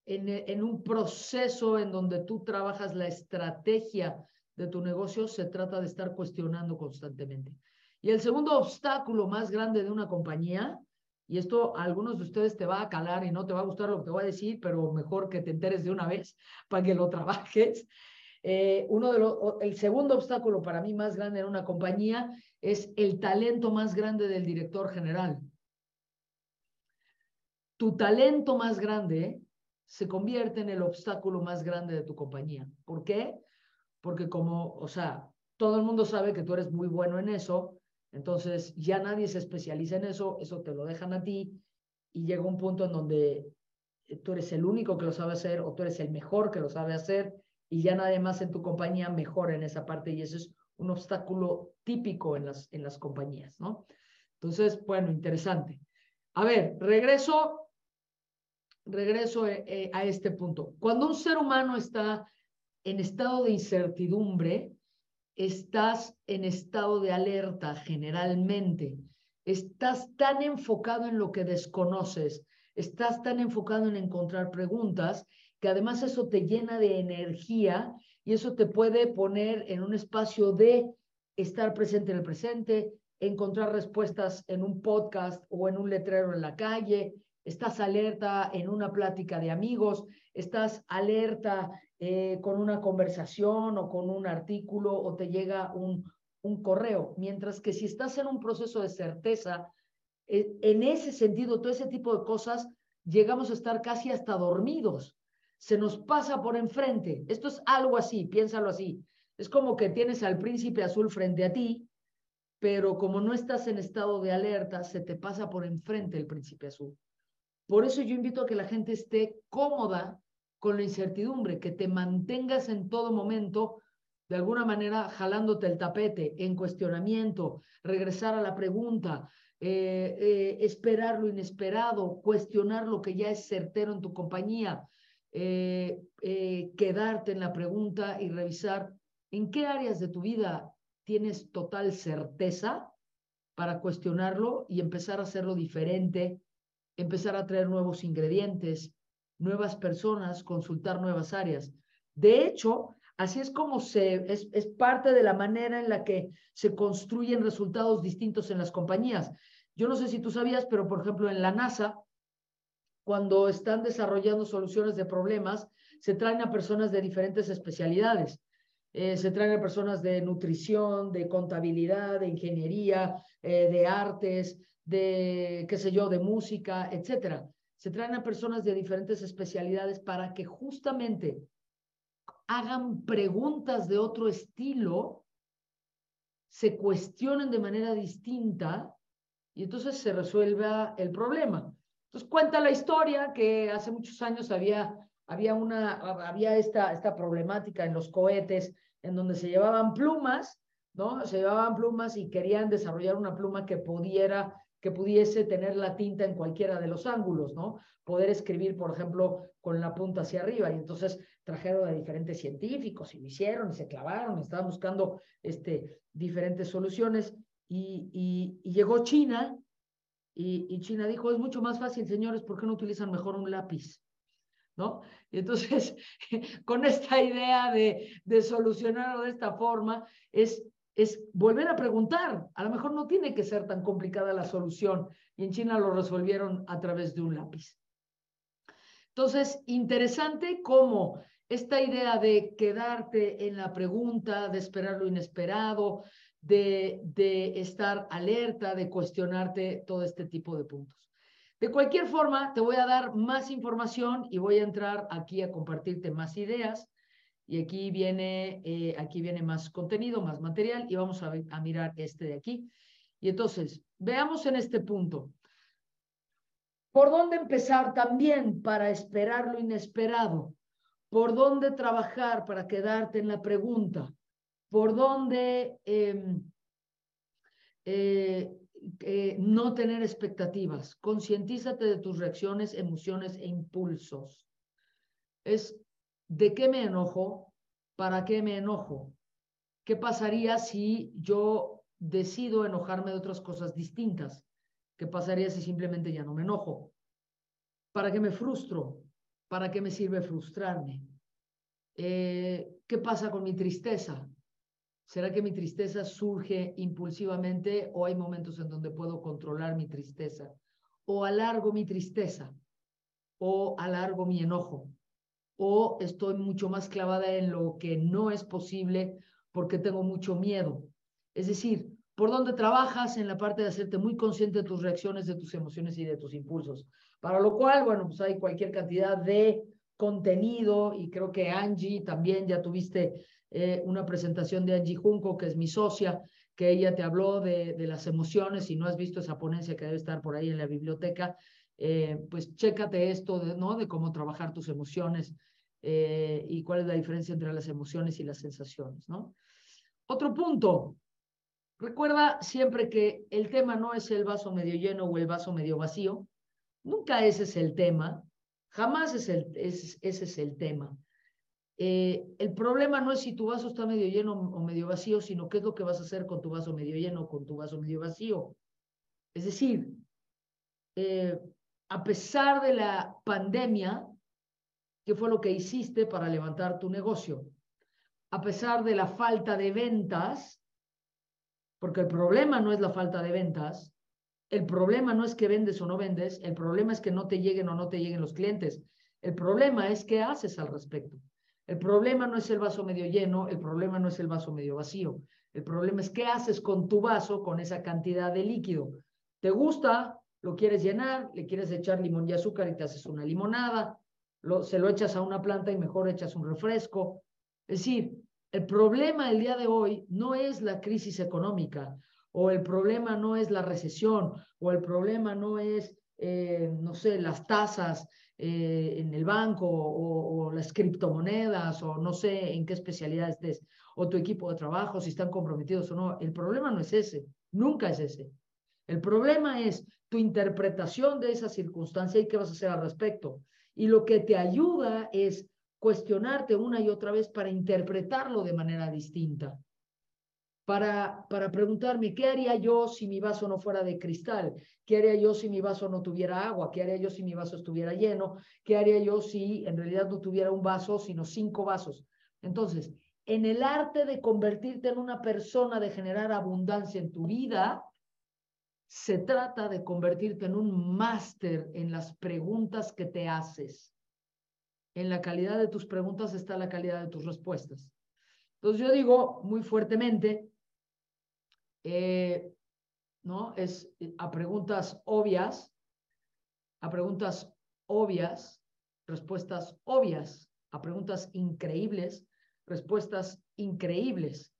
en, en, un proceso en donde tú trabajas la estrategia de tu negocio, se trata de estar cuestionando constantemente. Y el segundo obstáculo más grande de una compañía y esto a algunos de ustedes te va a calar y no te va a gustar lo que te voy a decir, pero mejor que te enteres de una vez [laughs] para que lo trabajes. Eh, uno de el segundo obstáculo para mí más grande en una compañía es el talento más grande del director general. Tu talento más grande se convierte en el obstáculo más grande de tu compañía. ¿Por qué? Porque como, o sea, todo el mundo sabe que tú eres muy bueno en eso, entonces, ya nadie se especializa en eso, eso te lo dejan a ti y llega un punto en donde eh, tú eres el único que lo sabe hacer o tú eres el mejor que lo sabe hacer y ya nadie más en tu compañía mejora en esa parte y eso es un obstáculo típico en las, en las compañías, ¿no? Entonces, bueno, interesante. A ver, regreso, regreso eh, eh, a este punto. Cuando un ser humano está en estado de incertidumbre, estás en estado de alerta generalmente, estás tan enfocado en lo que desconoces, estás tan enfocado en encontrar preguntas que además eso te llena de energía y eso te puede poner en un espacio de estar presente en el presente, encontrar respuestas en un podcast o en un letrero en la calle, estás alerta en una plática de amigos, estás alerta eh, con una conversación o con un artículo o te llega un, un correo, mientras que si estás en un proceso de certeza, eh, en ese sentido, todo ese tipo de cosas, llegamos a estar casi hasta dormidos. Se nos pasa por enfrente. Esto es algo así, piénsalo así. Es como que tienes al príncipe azul frente a ti, pero como no estás en estado de alerta, se te pasa por enfrente el príncipe azul. Por eso yo invito a que la gente esté cómoda con la incertidumbre, que te mantengas en todo momento, de alguna manera, jalándote el tapete, en cuestionamiento, regresar a la pregunta, eh, eh, esperar lo inesperado, cuestionar lo que ya es certero en tu compañía, eh, quedarte en la pregunta y revisar en qué áreas de tu vida tienes total certeza para cuestionarlo y empezar a hacerlo diferente, empezar a traer nuevos ingredientes, nuevas personas, consultar nuevas áreas. De hecho, así es como se, es, es parte de la manera en la que se construyen resultados distintos en las compañías. Yo no sé si tú sabías, pero por ejemplo en la NASA, cuando están desarrollando soluciones de problemas, se traen a personas de diferentes especialidades. Eh, se traen a personas de nutrición, de contabilidad, de ingeniería, eh, de artes, de, qué sé yo, de música, etcétera se traen a personas de diferentes especialidades para que justamente hagan preguntas de otro estilo, se cuestionen de manera distinta y entonces se resuelva el problema. Entonces cuenta la historia que hace muchos años había, había, una, había esta, esta problemática en los cohetes en donde se llevaban plumas, ¿no? Se llevaban plumas y querían desarrollar una pluma que pudiera que pudiese tener la tinta en cualquiera de los ángulos, ¿no? Poder escribir, por ejemplo, con la punta hacia arriba. Y entonces trajeron a diferentes científicos y lo hicieron y se clavaron, estaban buscando este, diferentes soluciones. Y, llegó China y, y, China dijo, es mucho más fácil, señores, ¿por qué no utilizan mejor un lápiz? ¿No? Y entonces, [laughs] con esta idea de, de solucionarlo de esta forma, es es volver a preguntar. A lo mejor no tiene que ser tan complicada la solución y en China lo resolvieron a través de un lápiz. Entonces, interesante cómo esta idea de quedarte en la pregunta, de esperar lo inesperado, de, de estar alerta, de cuestionarte todo este tipo de puntos. De cualquier forma, te voy a dar más información y voy a entrar aquí a compartirte más ideas y aquí viene, eh, aquí viene más contenido, más material y vamos a, mirar este de aquí. Y entonces, veamos en este punto. ¿Por dónde empezar también para esperar lo inesperado? ¿Por dónde trabajar para quedarte en la pregunta? ¿Por dónde em, eh, eh, no tener expectativas? Concientízate de tus reacciones, emociones e impulsos. Es de qué me enojo, para qué me enojo. ¿Qué pasaría si yo decido enojarme de otras cosas distintas? ¿Qué pasaría si simplemente ya no me enojo? ¿Para qué me frustro? ¿Para qué me sirve frustrarme? Eh, ¿Qué pasa con mi tristeza? ¿Será que mi tristeza surge impulsivamente o hay momentos en donde puedo controlar mi tristeza? ¿O alargo mi tristeza? ¿O alargo mi enojo? ¿O estoy mucho más clavada en lo que no es posible porque tengo mucho miedo? Es decir, por dónde trabajas en la parte de hacerte muy consciente de tus reacciones, de tus emociones y de tus impulsos. Para lo cual, bueno, pues hay cualquier cantidad de contenido y creo que Angie también ya tuviste eh, una presentación de Angie Junco, que es mi socia, que ella te habló de, de, las emociones y no has visto esa ponencia que debe estar por ahí en la biblioteca, eh, pues chécate esto, de, ¿no? De cómo trabajar tus emociones eh, y cuál es la diferencia entre las emociones y las sensaciones, ¿no? Otro punto, Recuerda siempre que el tema no es el vaso medio lleno o el vaso medio vacío. Nunca ese es el tema. Jamás es el, ese es el tema. Eh, el problema no es si tu vaso está medio lleno o medio vacío, sino qué es lo que vas a hacer con tu vaso medio lleno o con tu vaso medio vacío. Es decir, eh, a pesar de la pandemia, ¿qué fue lo que hiciste para levantar tu negocio? A pesar de la falta de ventas, porque el problema no es la falta de ventas, el problema no es que vendes o no vendes, el problema es que no te lleguen o no te lleguen los clientes. El problema es qué haces al respecto. El problema no es el vaso medio lleno, el problema no es el vaso medio vacío. El problema es qué haces con tu vaso, con esa cantidad de líquido. ¿Te gusta? ¿Lo quieres llenar? ¿Le quieres echar limón y azúcar y te haces una limonada? Lo, se lo echas a una planta y mejor echas un refresco. Es decir, el problema el día de hoy no es la crisis económica, o el problema no es la recesión, o el problema no es, eh, no sé, las tasas eh, en el banco, o, las criptomonedas, o no sé en qué especialidad estés, o tu equipo de trabajo, si están comprometidos o no. El problema no es ese, nunca es ese. El problema es tu interpretación de esa circunstancia y qué vas a hacer al respecto. Y lo que te ayuda es cuestionarte una y otra vez para interpretarlo de manera distinta. Para, para preguntarme, ¿qué haría yo si mi vaso no fuera de cristal? ¿Qué haría yo si mi vaso no tuviera agua? ¿Qué haría yo si mi vaso estuviera lleno? ¿Qué haría yo si en realidad no tuviera un vaso, sino cinco vasos? Entonces, en el arte de convertirte en una persona, de generar abundancia en tu vida, se trata de convertirte en un máster en las preguntas que te haces en la calidad de tus preguntas está la calidad de tus respuestas. Entonces yo digo muy fuertemente, eh, ¿no? Es a preguntas obvias, a preguntas obvias, respuestas obvias, a preguntas increíbles, respuestas increíbles.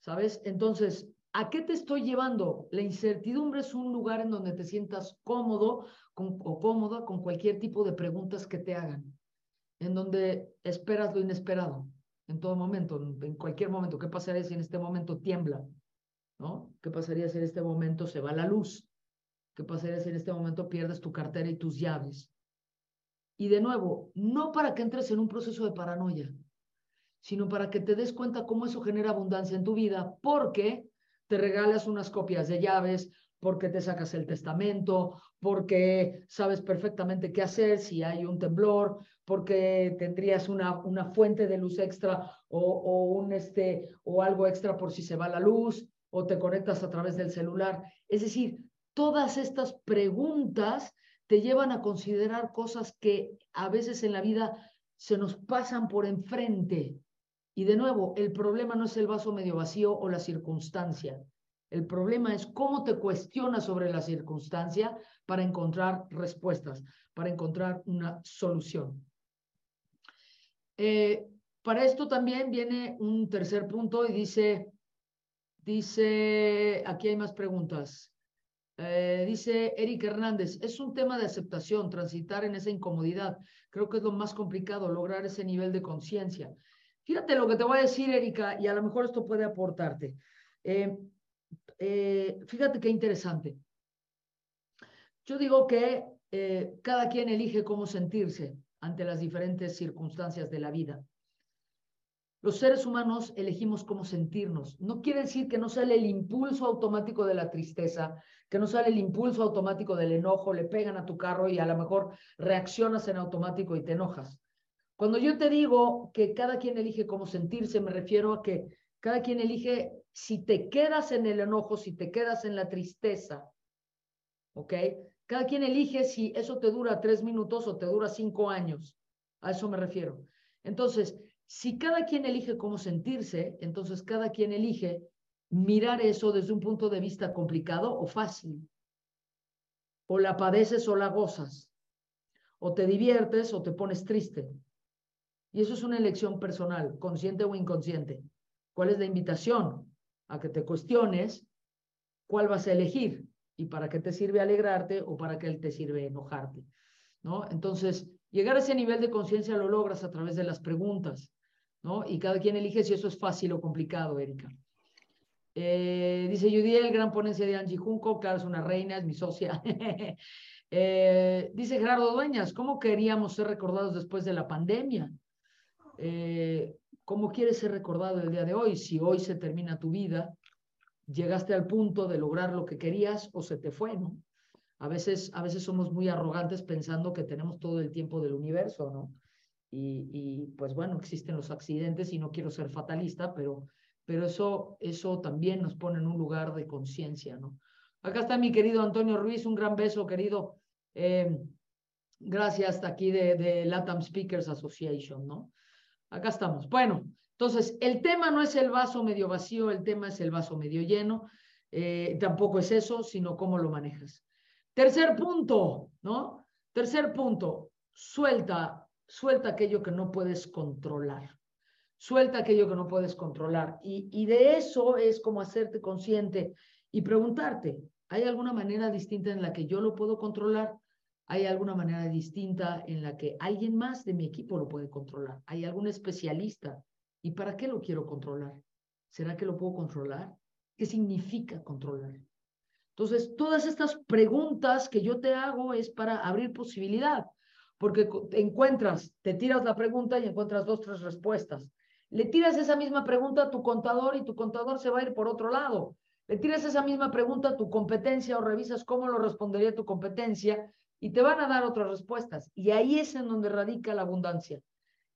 ¿Sabes? Entonces, ¿a qué te estoy llevando? La incertidumbre es un lugar en donde te sientas cómodo o cómoda con cualquier tipo de preguntas que te hagan, en donde esperas lo inesperado, en todo momento, en cualquier momento. ¿Qué pasaría si en este momento tiembla? ¿No? ¿Qué pasaría si en este momento se va la luz? ¿Qué pasaría si en este momento pierdes tu cartera y tus llaves? Y de nuevo, no para que entres en un proceso de paranoia, sino para que te des cuenta cómo eso genera abundancia en tu vida, porque te regalas unas copias de llaves, porque te sacas el testamento, porque sabes perfectamente qué hacer si hay un temblor, porque tendrías una, una fuente de luz extra o, o, un este, o algo extra por si se va la luz, o te conectas a través del celular. Es decir, todas estas preguntas te llevan a considerar cosas que a veces en la vida se nos pasan por enfrente. Y de nuevo, el problema no es el vaso medio vacío o la circunstancia. El problema es cómo te cuestionas sobre la circunstancia para encontrar respuestas, para encontrar una solución. Eh, para esto también viene un tercer punto y dice, dice, aquí hay más preguntas. Eh, dice Eric Hernández, es un tema de aceptación, transitar en esa incomodidad. Creo que es lo más complicado, lograr ese nivel de conciencia. Fíjate lo que te voy a decir, Erika, y a lo mejor esto puede aportarte. Eh, eh, fíjate qué interesante. Yo digo que cada quien elige cómo sentirse ante las diferentes circunstancias de la vida. Los seres humanos elegimos cómo sentirnos. No quiere decir que no sale el impulso automático de la tristeza, que no sale el impulso automático del enojo, le pegan a tu carro y a lo mejor reaccionas en automático y te enojas. Cuando yo te digo que cada quien elige cómo sentirse, me refiero a que cada quien elige si te quedas en el enojo, si te quedas en la tristeza. ¿Ok? Cada quien elige si eso te dura tres minutos o te dura cinco años. A eso me refiero. Entonces, si cada quien elige cómo sentirse, entonces cada quien elige mirar eso desde un punto de vista complicado o fácil. O la padeces o la gozas. O te diviertes o te pones triste. Y eso es una elección personal, consciente o inconsciente. ¿Cuál es la invitación? A que te cuestiones cuál vas a elegir y para qué te sirve alegrarte o para qué te sirve enojarte. ¿no? Entonces, llegar a ese nivel de conciencia lo logras a través de las preguntas. ¿no? Y cada quien elige si eso es fácil o complicado, Erika. Eh, dice Judiel, gran ponencia de Angie Junco, claro, es una reina, es mi socia. [laughs] Eh, dice Gerardo Dueñas, ¿cómo queríamos ser recordados después de la pandemia? Eh, ¿Cómo quieres ser recordado el día de hoy? Si hoy se termina tu vida, llegaste al punto de lograr lo que querías o se te fue, ¿no? A veces, a veces somos muy arrogantes pensando que tenemos todo el tiempo del universo, ¿no? Y, pues bueno, existen los accidentes y no quiero ser fatalista, pero, pero eso, eso también nos pone en un lugar de conciencia, ¿no? Acá está mi querido Antonio Ruiz, un gran beso, querido. Eh, gracias hasta aquí de, de Latam Speakers Association, ¿no? Acá estamos. Bueno, entonces, el tema no es el vaso medio vacío, el tema es el vaso medio lleno. Eh, tampoco es eso, sino cómo lo manejas. Tercer punto, ¿no? Tercer punto, suelta suelta aquello que no puedes controlar. Suelta aquello que no puedes controlar. Y, y de eso es como hacerte consciente y preguntarte, ¿hay alguna manera distinta en la que yo lo puedo controlar? ¿Hay alguna manera distinta en la que alguien más de mi equipo lo puede controlar? ¿Hay algún especialista? ¿Y para qué lo quiero controlar? ¿Será que lo puedo controlar? ¿Qué significa controlar? Entonces, todas estas preguntas que yo te hago es para abrir posibilidad porque encuentras, te tiras la pregunta y encuentras dos, tres respuestas. Le tiras esa misma pregunta a tu contador y tu contador se va a ir por otro lado. Le tiras esa misma pregunta a tu competencia o revisas cómo lo respondería tu competencia y te van a dar otras respuestas. Y ahí es en donde radica la abundancia,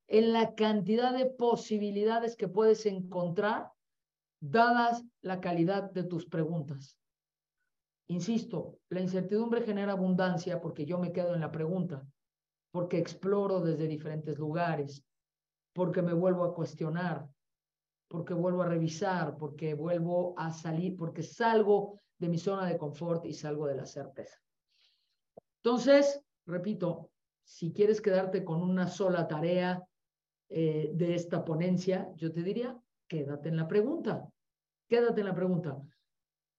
en la cantidad de posibilidades que puedes encontrar dadas la calidad de tus preguntas. Insisto, la incertidumbre genera abundancia porque yo me quedo en la pregunta porque exploro desde diferentes lugares, porque me vuelvo a cuestionar, porque vuelvo a revisar, porque vuelvo a salir, porque salgo de mi zona de confort y salgo de la certeza. Entonces, repito, si quieres quedarte con una sola tarea eh, de esta ponencia, yo te diría, quédate en la pregunta, quédate en la pregunta.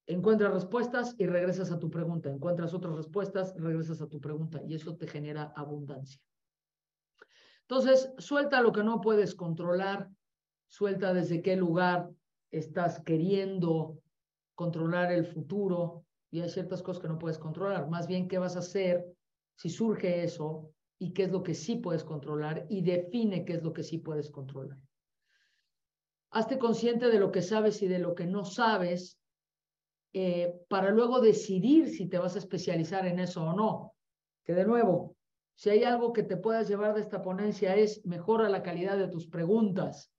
Encuentras respuestas y regresas a tu pregunta, encuentras otras respuestas, regresas a tu pregunta y eso te genera abundancia. Entonces, suelta lo que no puedes controlar, suelta desde qué lugar estás queriendo controlar el futuro y hay ciertas cosas que no puedes controlar, más bien qué vas a hacer si surge eso y qué es lo que sí puedes controlar y define qué es lo que sí puedes controlar. Hazte consciente de lo que sabes y de lo que no sabes eh, para luego decidir si te vas a especializar en eso o no. Que de nuevo, si hay algo que te puedas llevar de esta ponencia es mejora la calidad de tus preguntas.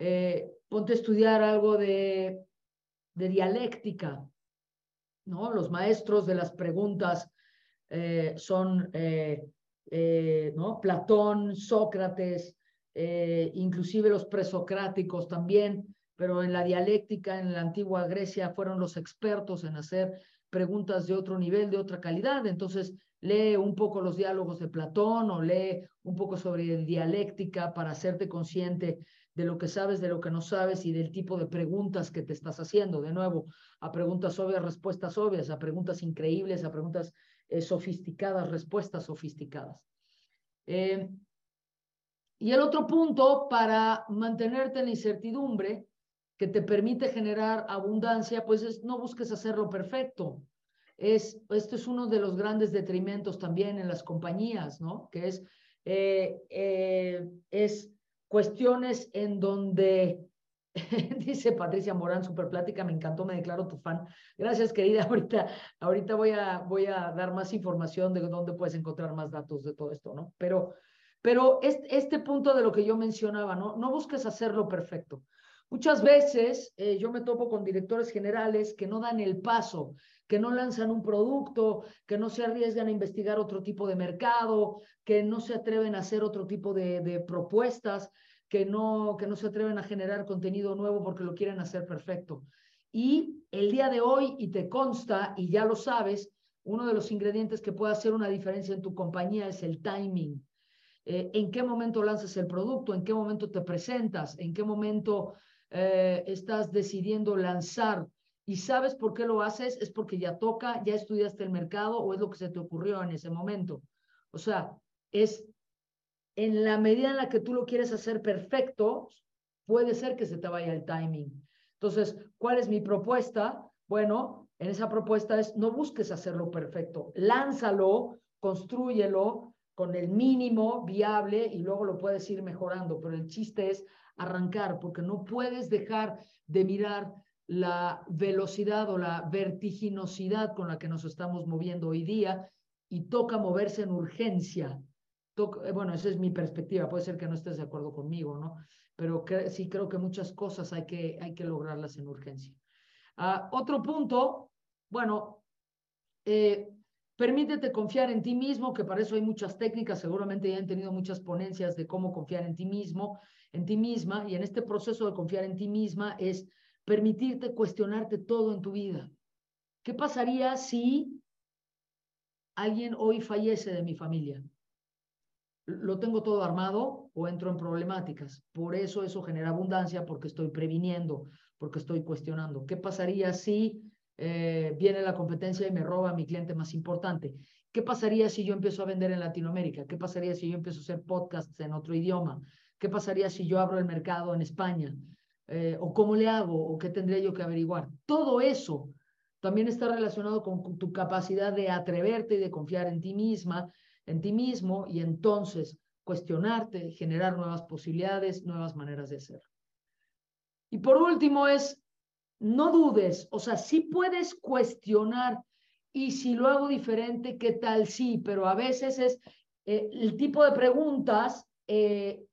Eh, ponte a estudiar algo de, de dialéctica, Los maestros de las preguntas eh, son ¿no? Platón, Sócrates, inclusive los presocráticos también pero en la dialéctica, en la antigua Grecia, fueron los expertos en hacer preguntas de otro nivel, de otra calidad. Entonces, lee un poco los diálogos de Platón o lee un poco sobre dialéctica para hacerte consciente de lo que sabes, de lo que no sabes y del tipo de preguntas que te estás haciendo. De nuevo, a preguntas obvias, respuestas obvias, a preguntas increíbles, a preguntas eh, sofisticadas, respuestas sofisticadas. Eh, y el otro punto para mantenerte en la incertidumbre que te permite generar abundancia, pues es no busques hacerlo perfecto. Es, esto es uno de los grandes detrimentos también en las compañías, ¿no? Que es, eh, es cuestiones en donde, [laughs] dice Patricia Morán, super plática, me encantó, me declaro tu fan. Gracias, querida. [laughs] Ahorita, ahorita voy, a, voy a dar más información de dónde puedes encontrar más datos de todo esto, ¿no? Pero, pero este, este punto de lo que yo mencionaba, ¿no? No busques hacerlo perfecto. Muchas veces eh, yo me topo con directores generales que no dan el paso, que no lanzan un producto, que no se arriesgan a investigar otro tipo de mercado, que no se atreven a hacer otro tipo de, propuestas, que no, que no se atreven a generar contenido nuevo porque lo quieren hacer perfecto. Y el día de hoy, y te consta, y ya lo sabes, uno de los ingredientes que puede hacer una diferencia en tu compañía es el timing. Eh, en qué momento lanzas el producto, en qué momento te presentas, en qué momento eh, estás decidiendo lanzar y sabes por qué lo haces, es porque ya toca, ya estudiaste el mercado o es lo que se te ocurrió en ese momento. O sea, es en la medida en la que tú lo quieres hacer perfecto, puede ser que se te vaya el timing. Entonces, ¿cuál es mi propuesta? Bueno, en esa propuesta es no busques hacerlo perfecto, lánzalo, construyelo con el mínimo viable y luego lo puedes ir mejorando, pero el chiste es arrancar porque no puedes dejar de mirar la velocidad o la vertiginosidad con la que nos estamos moviendo hoy día y toca moverse en urgencia. Eh, bueno, esa es mi perspectiva, puede ser que no estés de acuerdo conmigo, ¿no? Pero sí creo que muchas cosas hay que, hay que lograrlas en urgencia. Ah, otro punto, bueno, eh, permítete confiar en ti mismo, que para eso hay muchas técnicas, seguramente ya han tenido muchas ponencias de cómo confiar en ti mismo, en ti misma, y en este proceso de confiar en ti misma es permitirte cuestionarte todo en tu vida. ¿Qué pasaría si alguien hoy fallece de mi familia? ¿Lo tengo todo armado o entro en problemáticas? Por eso eso genera abundancia, porque estoy previniendo, porque estoy cuestionando. ¿Qué pasaría si eh, viene la competencia y me roba a mi cliente más importante? ¿Qué pasaría si yo empiezo a vender en Latinoamérica? ¿Qué pasaría si yo empiezo a hacer podcasts en otro idioma? ¿Qué pasaría si yo abro el mercado en España? Eh, o cómo le hago, o qué tendría yo que averiguar. Todo eso también está relacionado con tu capacidad de atreverte y de confiar en ti misma, en ti mismo, y entonces cuestionarte, generar nuevas posibilidades, nuevas maneras de ser. Y por último es, no dudes, o sea, sí puedes cuestionar y si lo hago diferente, ¿qué tal? Sí, pero a veces es eh, el tipo de preguntas eh,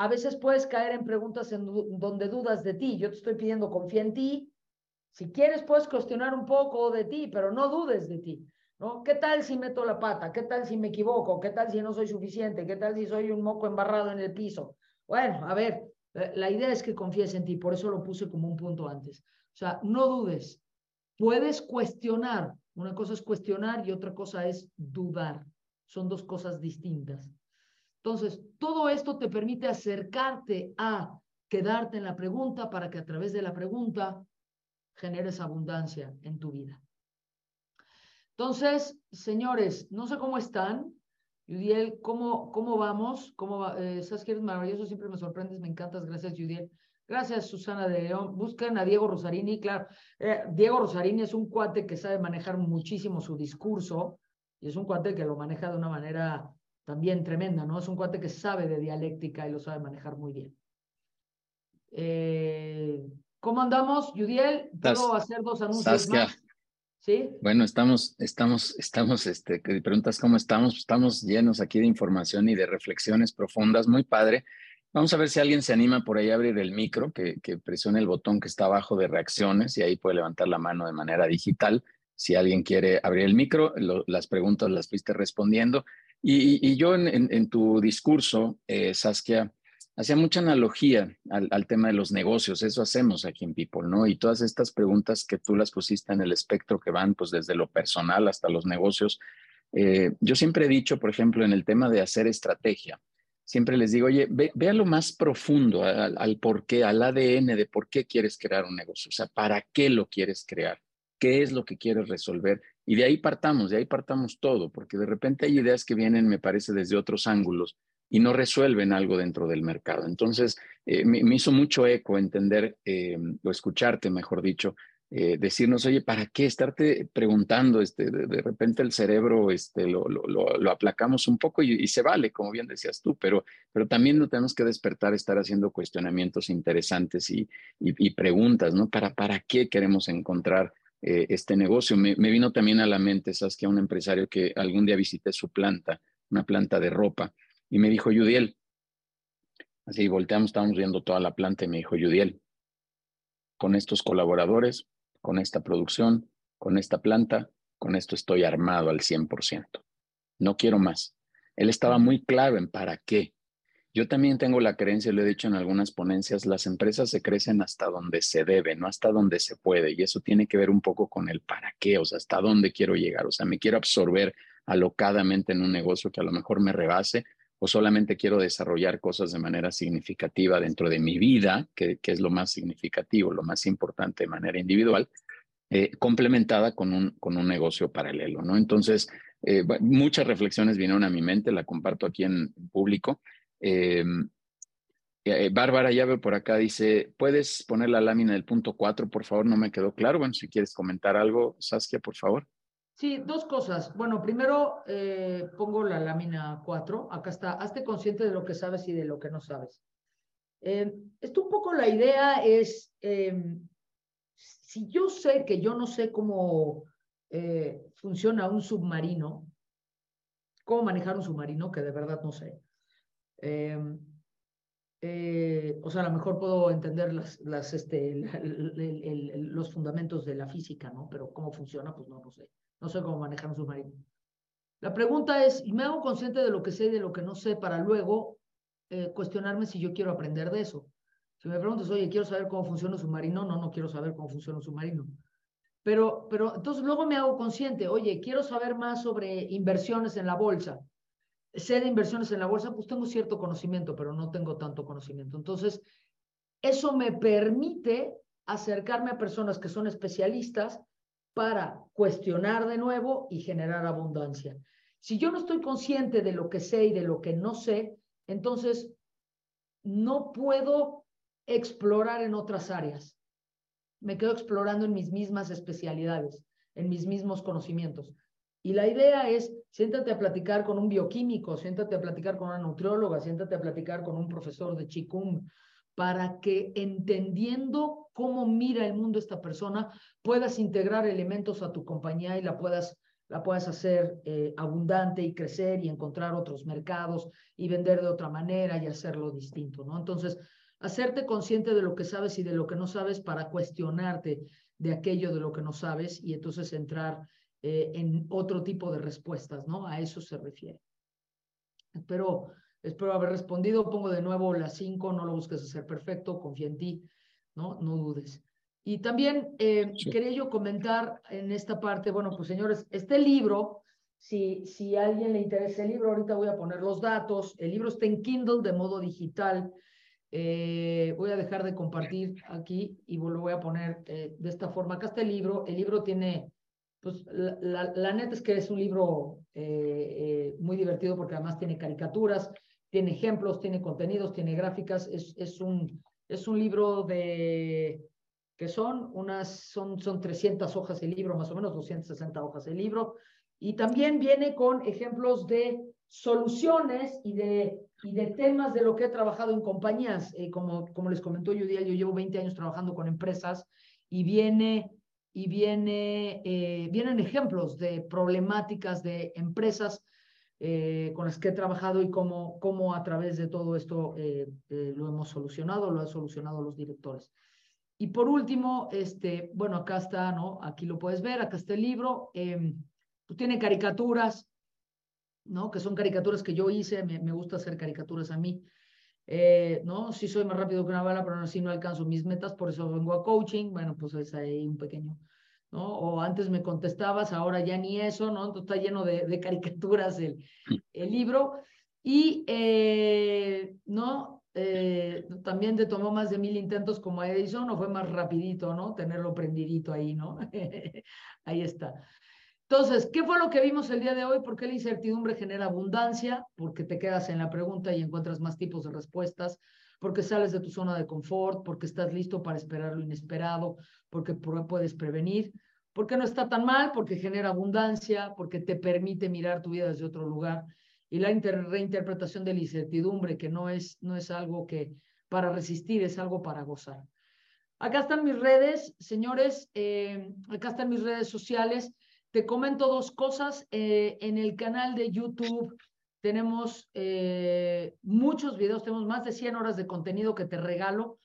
a veces puedes caer en preguntas en donde dudas de ti. Yo te estoy pidiendo confía en ti. Si quieres, puedes cuestionar un poco de ti, pero no dudes de ti. ¿no? ¿Qué tal si meto la pata? ¿Qué tal si me equivoco? ¿Qué tal si no soy suficiente? ¿Qué tal si soy un moco embarrado en el piso? Bueno, a ver, eh, la idea es que confíes en ti, por eso lo puse como un punto antes. O sea, no dudes. Puedes cuestionar. Una cosa es cuestionar y otra cosa es dudar. Son dos cosas distintas. Entonces, todo esto te permite acercarte a quedarte en la pregunta para que a través de la pregunta generes abundancia en tu vida. Entonces, señores, no sé cómo están. Yudiel, ¿cómo, cómo vamos? ¿Cómo va? Eh, Sabes que eres maravilloso, siempre me sorprendes, me encantas. Gracias, Yudiel. Gracias, Susana de León. Busquen a Diego Rosarini, claro. Eh, Diego Rosarini es un cuate que sabe manejar muchísimo su discurso y es un cuate que lo maneja de una manera también tremenda, ¿no? Es un cuate que sabe de dialéctica y lo sabe manejar muy bien. Eh, ¿Cómo andamos, Yudiel? ¿Puedo hacer dos anuncios más? ¿Sí? Bueno, estamos, estamos, estamos, este, que preguntas cómo estamos, estamos llenos aquí de información y de reflexiones profundas, muy padre. Vamos a ver si alguien se anima por ahí a abrir el micro, que, que presione el botón que está abajo de reacciones y ahí puede levantar la mano de manera digital. Si alguien quiere abrir el micro, las preguntas las fuiste respondiendo. Y, yo en, tu discurso, eh, Saskia, hacía mucha analogía al, tema de los negocios. Eso hacemos aquí en People, ¿no? Y todas estas preguntas que tú las pusiste en el espectro que van, pues desde lo personal hasta los negocios. Eh, yo siempre he dicho, por ejemplo, en el tema de hacer estrategia, siempre les digo, oye, ve, a lo más profundo, al, al por qué, al ADN de por qué quieres crear un negocio, o sea, para qué lo quieres crear, qué es lo que quieres resolver. Y de ahí partamos, de ahí partamos todo, porque de repente hay ideas que vienen, me parece, desde otros ángulos y no resuelven algo dentro del mercado. Entonces, eh, me, hizo mucho eco entender eh, o escucharte, mejor dicho, eh, decirnos, oye, ¿para qué estarte preguntando? Este, de, repente el cerebro este, lo, lo, aplacamos un poco y, se vale, como bien decías tú, pero, pero también no tenemos que despertar, estar haciendo cuestionamientos interesantes y, y, preguntas, ¿no? ¿Para, ¿Para qué queremos encontrar este negocio? Me, vino también a la mente, ¿sabes? Que a un empresario que algún día visité su planta, una planta de ropa, y me dijo, Yudiel, así volteamos, estábamos viendo toda la planta y me dijo, Yudiel, con estos colaboradores con esta producción, con esta planta, con esto estoy armado al 100%. No quiero más. Él estaba muy claro en para qué. Yo también tengo la creencia, lo he dicho en algunas ponencias, las empresas se crecen hasta donde se debe, no hasta donde se puede. Y eso tiene que ver un poco con el para qué, o sea, hasta dónde quiero llegar. O sea, me quiero absorber alocadamente en un negocio que a lo mejor me rebase o solamente quiero desarrollar cosas de manera significativa dentro de mi vida, que, es lo más significativo, lo más importante de manera individual, eh, complementada con un, con un negocio paralelo, ¿no? Entonces, eh, muchas reflexiones vinieron a mi mente, la comparto aquí en, público. Eh, Bárbara, veo por acá, dice, ¿puedes poner la lámina del punto 4, por favor? No me quedó claro. Bueno, si quieres comentar algo, Saskia, por favor. Sí, dos cosas. Bueno, primero eh, pongo la lámina 4. Acá está. Hazte consciente de lo que sabes y de lo que no sabes. Eh, esto un poco la idea es, em, si yo sé que yo no sé cómo eh, funciona un submarino, cómo manejar un submarino, que de verdad no sé. Em, o sea, a lo mejor puedo entender este, los fundamentos de la física, ¿no? Pero cómo funciona, pues no lo sé. No sé cómo manejar un submarino. La pregunta es, y me hago consciente de lo que sé y de lo que no sé para luego eh, cuestionarme si yo quiero aprender de eso. Si me preguntas, oye, quiero saber cómo funciona un submarino, no, no quiero saber cómo funciona un submarino. Pero, pero entonces luego me hago consciente, oye, quiero saber más sobre inversiones en la bolsa. Sé de inversiones en la bolsa, pues tengo cierto conocimiento, pero no tengo tanto conocimiento. Entonces, eso me permite acercarme a personas que son especialistas para cuestionar de nuevo y generar abundancia. Si yo no estoy consciente de lo que sé y de lo que no sé, entonces no puedo explorar en otras áreas. Me quedo explorando en mis mismas especialidades, en mis mismos conocimientos. Y la idea es, siéntate a platicar con un bioquímico, siéntate a platicar con una nutrióloga, siéntate a platicar con un profesor de Qigong, para que entendiendo cómo mira el mundo esta persona, puedas integrar elementos a tu compañía y la puedas, la puedas hacer eh, abundante y crecer y encontrar otros mercados y vender de otra manera y hacerlo distinto, ¿no? Entonces, hacerte consciente de lo que sabes y de lo que no sabes para cuestionarte de aquello de lo que no sabes y entonces entrar eh, en otro tipo de respuestas, ¿no? A eso se refiere. Espero Espero haber respondido. Pongo de nuevo las cinco. No lo busques hacer perfecto. Confía en ti. No, no dudes. Y también eh, quería yo comentar en esta parte, bueno, pues señores, este libro, si, si a alguien le interesa el libro, ahorita voy a poner los datos. El libro está en Kindle de modo digital. Eh, voy a dejar de compartir aquí y lo voy a poner eh, de esta forma. Acá está el libro. El libro tiene, pues la, la, neta es que es un libro muy divertido porque además tiene caricaturas tiene ejemplos, tiene contenidos, tiene gráficas, es, es, un, es un libro de que son unas, son, son 300 hojas el libro, más o menos 260 hojas el libro, y también viene con ejemplos de soluciones y de, y de temas de lo que he trabajado en compañías. Eh, como, como les comentó Judia, yo llevo 20 años trabajando con empresas y viene y eh, vienen ejemplos de problemáticas de empresas eh, con las que he trabajado y cómo, cómo a través de todo esto eh, lo hemos solucionado, lo han solucionado los directores. Y por último, este, bueno, acá está, ¿no? Aquí lo puedes ver, acá está el libro. pues tiene caricaturas, ¿no? Que son caricaturas que yo hice, me gusta hacer caricaturas a mí. ¿No? Sí soy más rápido que una bala, pero no, sí no alcanzo mis metas, por eso vengo a coaching. Bueno, pues es ahí un pequeño ¿no? O antes me contestabas, ahora ya ni eso, ¿no? Entonces está lleno de, caricaturas el, el, libro. Y, eh, ¿no? Eh, también te tomó más de mil intentos como Edison o fue más rapidito, ¿no? Tenerlo prendidito ahí, ¿no? [laughs] ahí está. Entonces, ¿qué fue lo que vimos el día de hoy? ¿Por qué la incertidumbre genera abundancia? Porque te quedas en la pregunta y encuentras más tipos de respuestas, porque sales de tu zona de confort, porque estás listo para esperar lo inesperado, porque puedes prevenir, porque no está tan mal, porque genera abundancia, porque te permite mirar tu vida desde otro lugar y la reinterpretación de la incertidumbre, que no es, no es algo que para resistir, es algo para gozar. Acá están mis redes, señores, eh, acá están mis redes sociales. Te comento dos cosas. Eh, en el canal de YouTube tenemos eh, muchos videos, tenemos más de 100 horas de contenido que te regalo,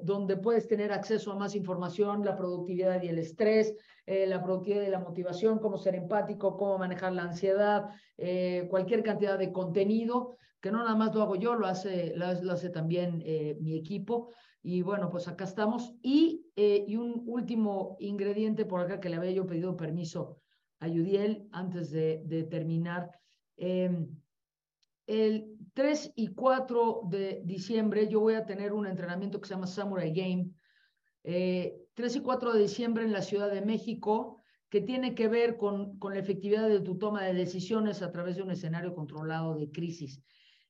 donde puedes tener acceso a más información, la productividad y el estrés, eh, la productividad y la motivación, cómo ser empático, cómo manejar la ansiedad, eh, cualquier cantidad de contenido, que no nada más lo hago yo, lo hace, lo, hace también eh, mi equipo. Y bueno, pues acá estamos. Y, y un último ingrediente por acá que le había yo pedido permiso a Yudiel antes de, terminar. Em, el 3 y 4 de diciembre yo voy a tener un entrenamiento que se llama Samurai Game. Eh, 3 y 4 de diciembre en la Ciudad de México, que tiene que ver con, con la efectividad de tu toma de decisiones a través de un escenario controlado de crisis.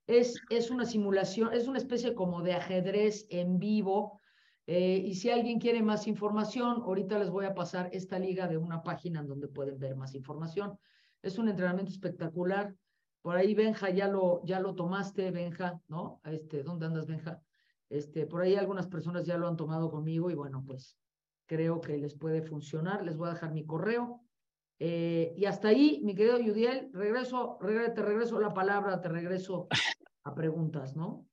Es, es una simulación, es una especie como de ajedrez en vivo. Eh, y si alguien quiere más información, ahorita les voy a pasar esta liga de una página en donde pueden ver más información. Es un entrenamiento espectacular. Por ahí, Benja, ya lo, ya lo tomaste, Benja, ¿no? Este, ¿Dónde andas, Benja? Este, por ahí algunas personas ya lo han tomado conmigo y bueno, pues creo que les puede funcionar. Les voy a dejar mi correo. Eh, y hasta ahí, mi querido Yudiel, regreso, te regreso la palabra, te regreso a preguntas, ¿no?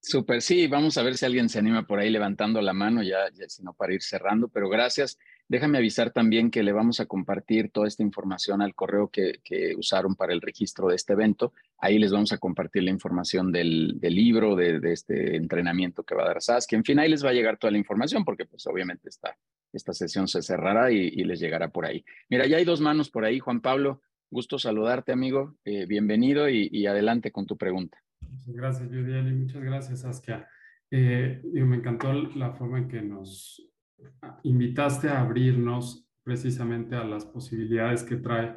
Súper, sí, vamos a ver si alguien se anima por ahí levantando la mano, ya, ya sino para ir cerrando, pero gracias. Déjame avisar también que le vamos a compartir toda esta información al correo que, usaron para el registro de este evento. Ahí les vamos a compartir la información del, libro, de, este entrenamiento que va a dar Saskia. En fin, ahí les va a llegar toda la información porque pues obviamente esta, esta sesión se cerrará y, les llegará por ahí. Mira, ya hay dos manos por ahí. Juan Pablo, gusto saludarte, amigo. Eh, bienvenido y adelante con tu pregunta. Muchas gracias, Yudiel, y muchas gracias, Saskia. Eh, me encantó la forma en que nos invitaste a abrirnos precisamente a las posibilidades que trae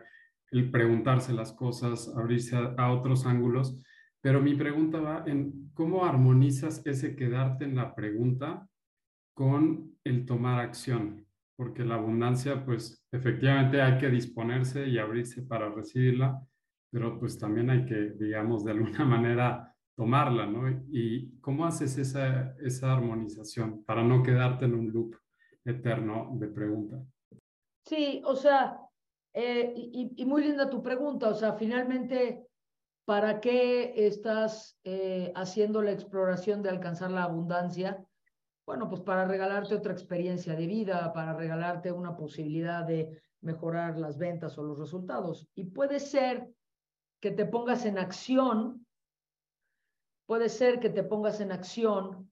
el preguntarse las cosas, abrirse a, otros ángulos. Pero mi pregunta va en cómo armonizas ese quedarte en la pregunta con el tomar acción, porque la abundancia, pues efectivamente hay que disponerse y abrirse para recibirla, pero pues también hay que, digamos, de alguna [laughs] manera tomarla, ¿no? Y cómo haces esa, esa armonización para no quedarte en un loop eterno de pregunta. Sí, o sea, eh, y, muy linda tu pregunta, o sea, finalmente, ¿para qué estás eh, haciendo la exploración de alcanzar la abundancia? Bueno, pues para regalarte otra experiencia de vida, para regalarte una posibilidad de mejorar las ventas o los resultados. Y puede ser que te pongas en acción, puede ser que te pongas en acción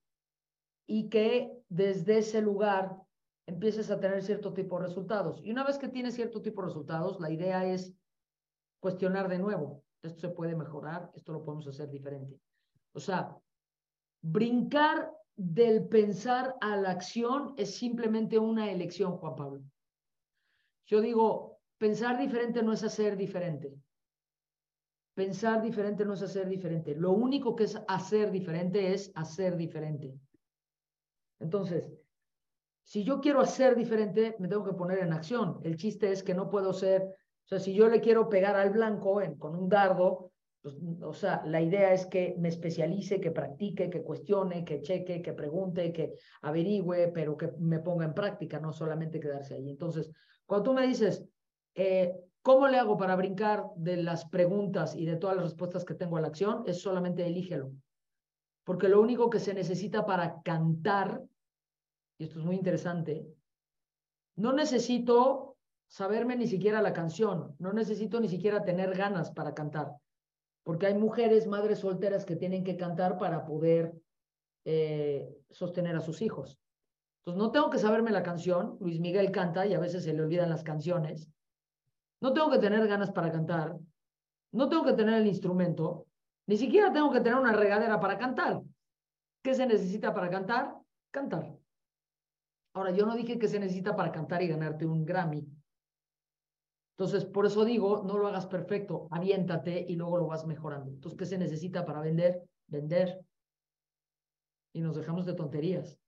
y que desde ese lugar empieces a tener cierto tipo de resultados. Y una vez que tienes cierto tipo de resultados, la idea es cuestionar de nuevo. Esto se puede mejorar, esto lo podemos hacer diferente. O sea, brincar del pensar a la acción es simplemente una elección, Juan Pablo. Yo digo, pensar diferente no es hacer diferente. Pensar diferente no es hacer diferente. Lo único que es hacer diferente es hacer diferente. Entonces, si yo quiero hacer diferente, me tengo que poner en acción. El chiste es que no puedo ser, o sea, si yo le quiero pegar al blanco con un dardo, pues, o sea, la idea es que me especialice, que practique, que cuestione, que cheque, que pregunte, que averigüe, pero que me ponga en práctica, no solamente quedarse ahí. Entonces, cuando tú me dices, eh, ¿Cómo le hago para brincar de las preguntas y de todas las respuestas que tengo a la acción? Es solamente elígelo. Porque lo único que se necesita para cantar, y esto es muy interesante, no necesito saberme ni siquiera la canción, no necesito ni siquiera tener ganas para cantar, porque hay mujeres, madres solteras que tienen que cantar para poder eh, sostener a sus hijos. Entonces, no tengo que saberme la canción, Luis Miguel canta y a veces se le olvidan las canciones, no tengo que tener ganas para cantar. no tengo que tener el instrumento, ni siquiera tengo que tener una regadera para cantar. ¿Qué se necesita para cantar? Cantar. Ahora, yo no dije que se necesita para cantar y ganarte un Grammy. Entonces, por eso digo, no lo hagas perfecto, aviéntate y luego lo vas mejorando. Entonces, ¿qué se necesita para vender? Vender. Y nos dejamos de tonterías,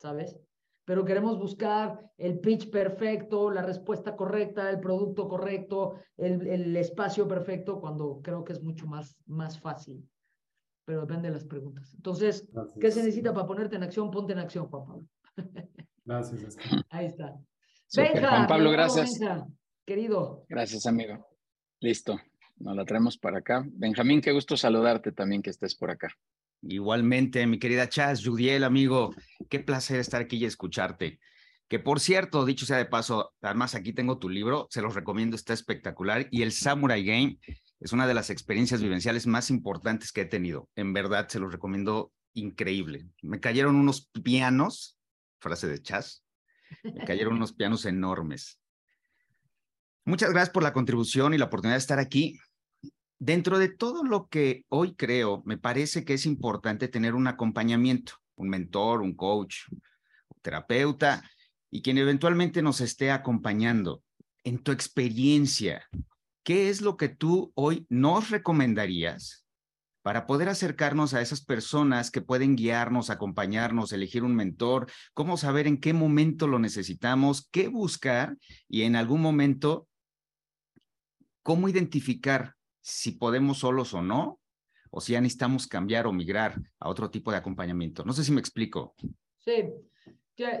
¿sabes? Pero queremos buscar el pitch perfecto, la respuesta correcta, el producto correcto, el, el espacio perfecto, cuando creo que es mucho más, más fácil. Pero depende de las preguntas. Entonces, ¿qué se necesita para ponerte en acción? Ponte en acción, Juan Pablo. Gracias. [laughs] Ahí está. Juan Pablo, gracias querido. Gracias, amigo. Listo, nos la traemos para acá. Benjamín, qué gusto saludarte también que estés por acá. Igualmente, mi querida Chas, Judiel, amigo, qué placer estar aquí y escucharte. Que por cierto, dicho sea de paso, además aquí tengo tu libro, se los recomiendo, está espectacular. Y el Samurai Game es una de las experiencias vivenciales más importantes que he tenido. En verdad, se los recomiendo increíble. Me cayeron unos pianos, frase de Chas, me cayeron unos pianos enormes. Muchas gracias por la contribución y la oportunidad de estar aquí. Dentro de todo lo que hoy creo, me parece que es importante tener un acompañamiento, un mentor, un coach, un terapeuta y quien eventualmente nos esté acompañando. En tu experiencia, ¿qué es lo que tú hoy nos recomendarías para poder acercarnos a esas personas que pueden guiarnos, acompañarnos, elegir un mentor, cómo saber en qué momento lo necesitamos, qué buscar y en algún momento cómo identificar si podemos solos o no, o si ya necesitamos cambiar o migrar a otro tipo de acompañamiento. No sé si me explico. Sí,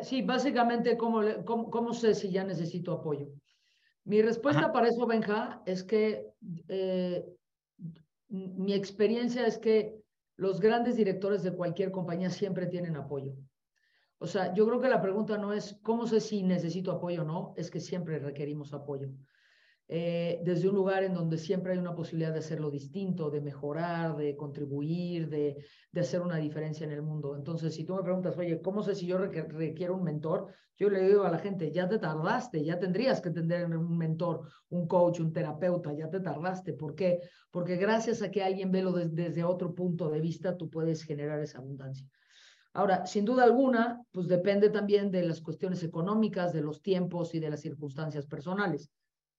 sí básicamente, ¿cómo, cómo, sé si ya necesito apoyo? Mi respuesta para eso, Benja, es que eh, mi experiencia es que los grandes directores de cualquier compañía siempre tienen apoyo. O sea, yo creo que la pregunta no es cómo sé si necesito apoyo o no, es que siempre requerimos apoyo. Eh, desde un lugar en donde siempre hay una posibilidad de hacerlo distinto, de mejorar, de contribuir, de, de, hacer una diferencia en el mundo. Entonces, si tú me preguntas, oye, ¿cómo sé si yo requiero un mentor? Yo le digo a la gente, ya te tardaste, ya tendrías que tener un mentor, un coach, un terapeuta, ya te tardaste. ¿Por qué? Porque gracias a que alguien ve lo desde otro punto de vista, tú puedes generar esa abundancia. Ahora, sin duda alguna, pues depende también de las cuestiones económicas, de los tiempos y de las circunstancias personales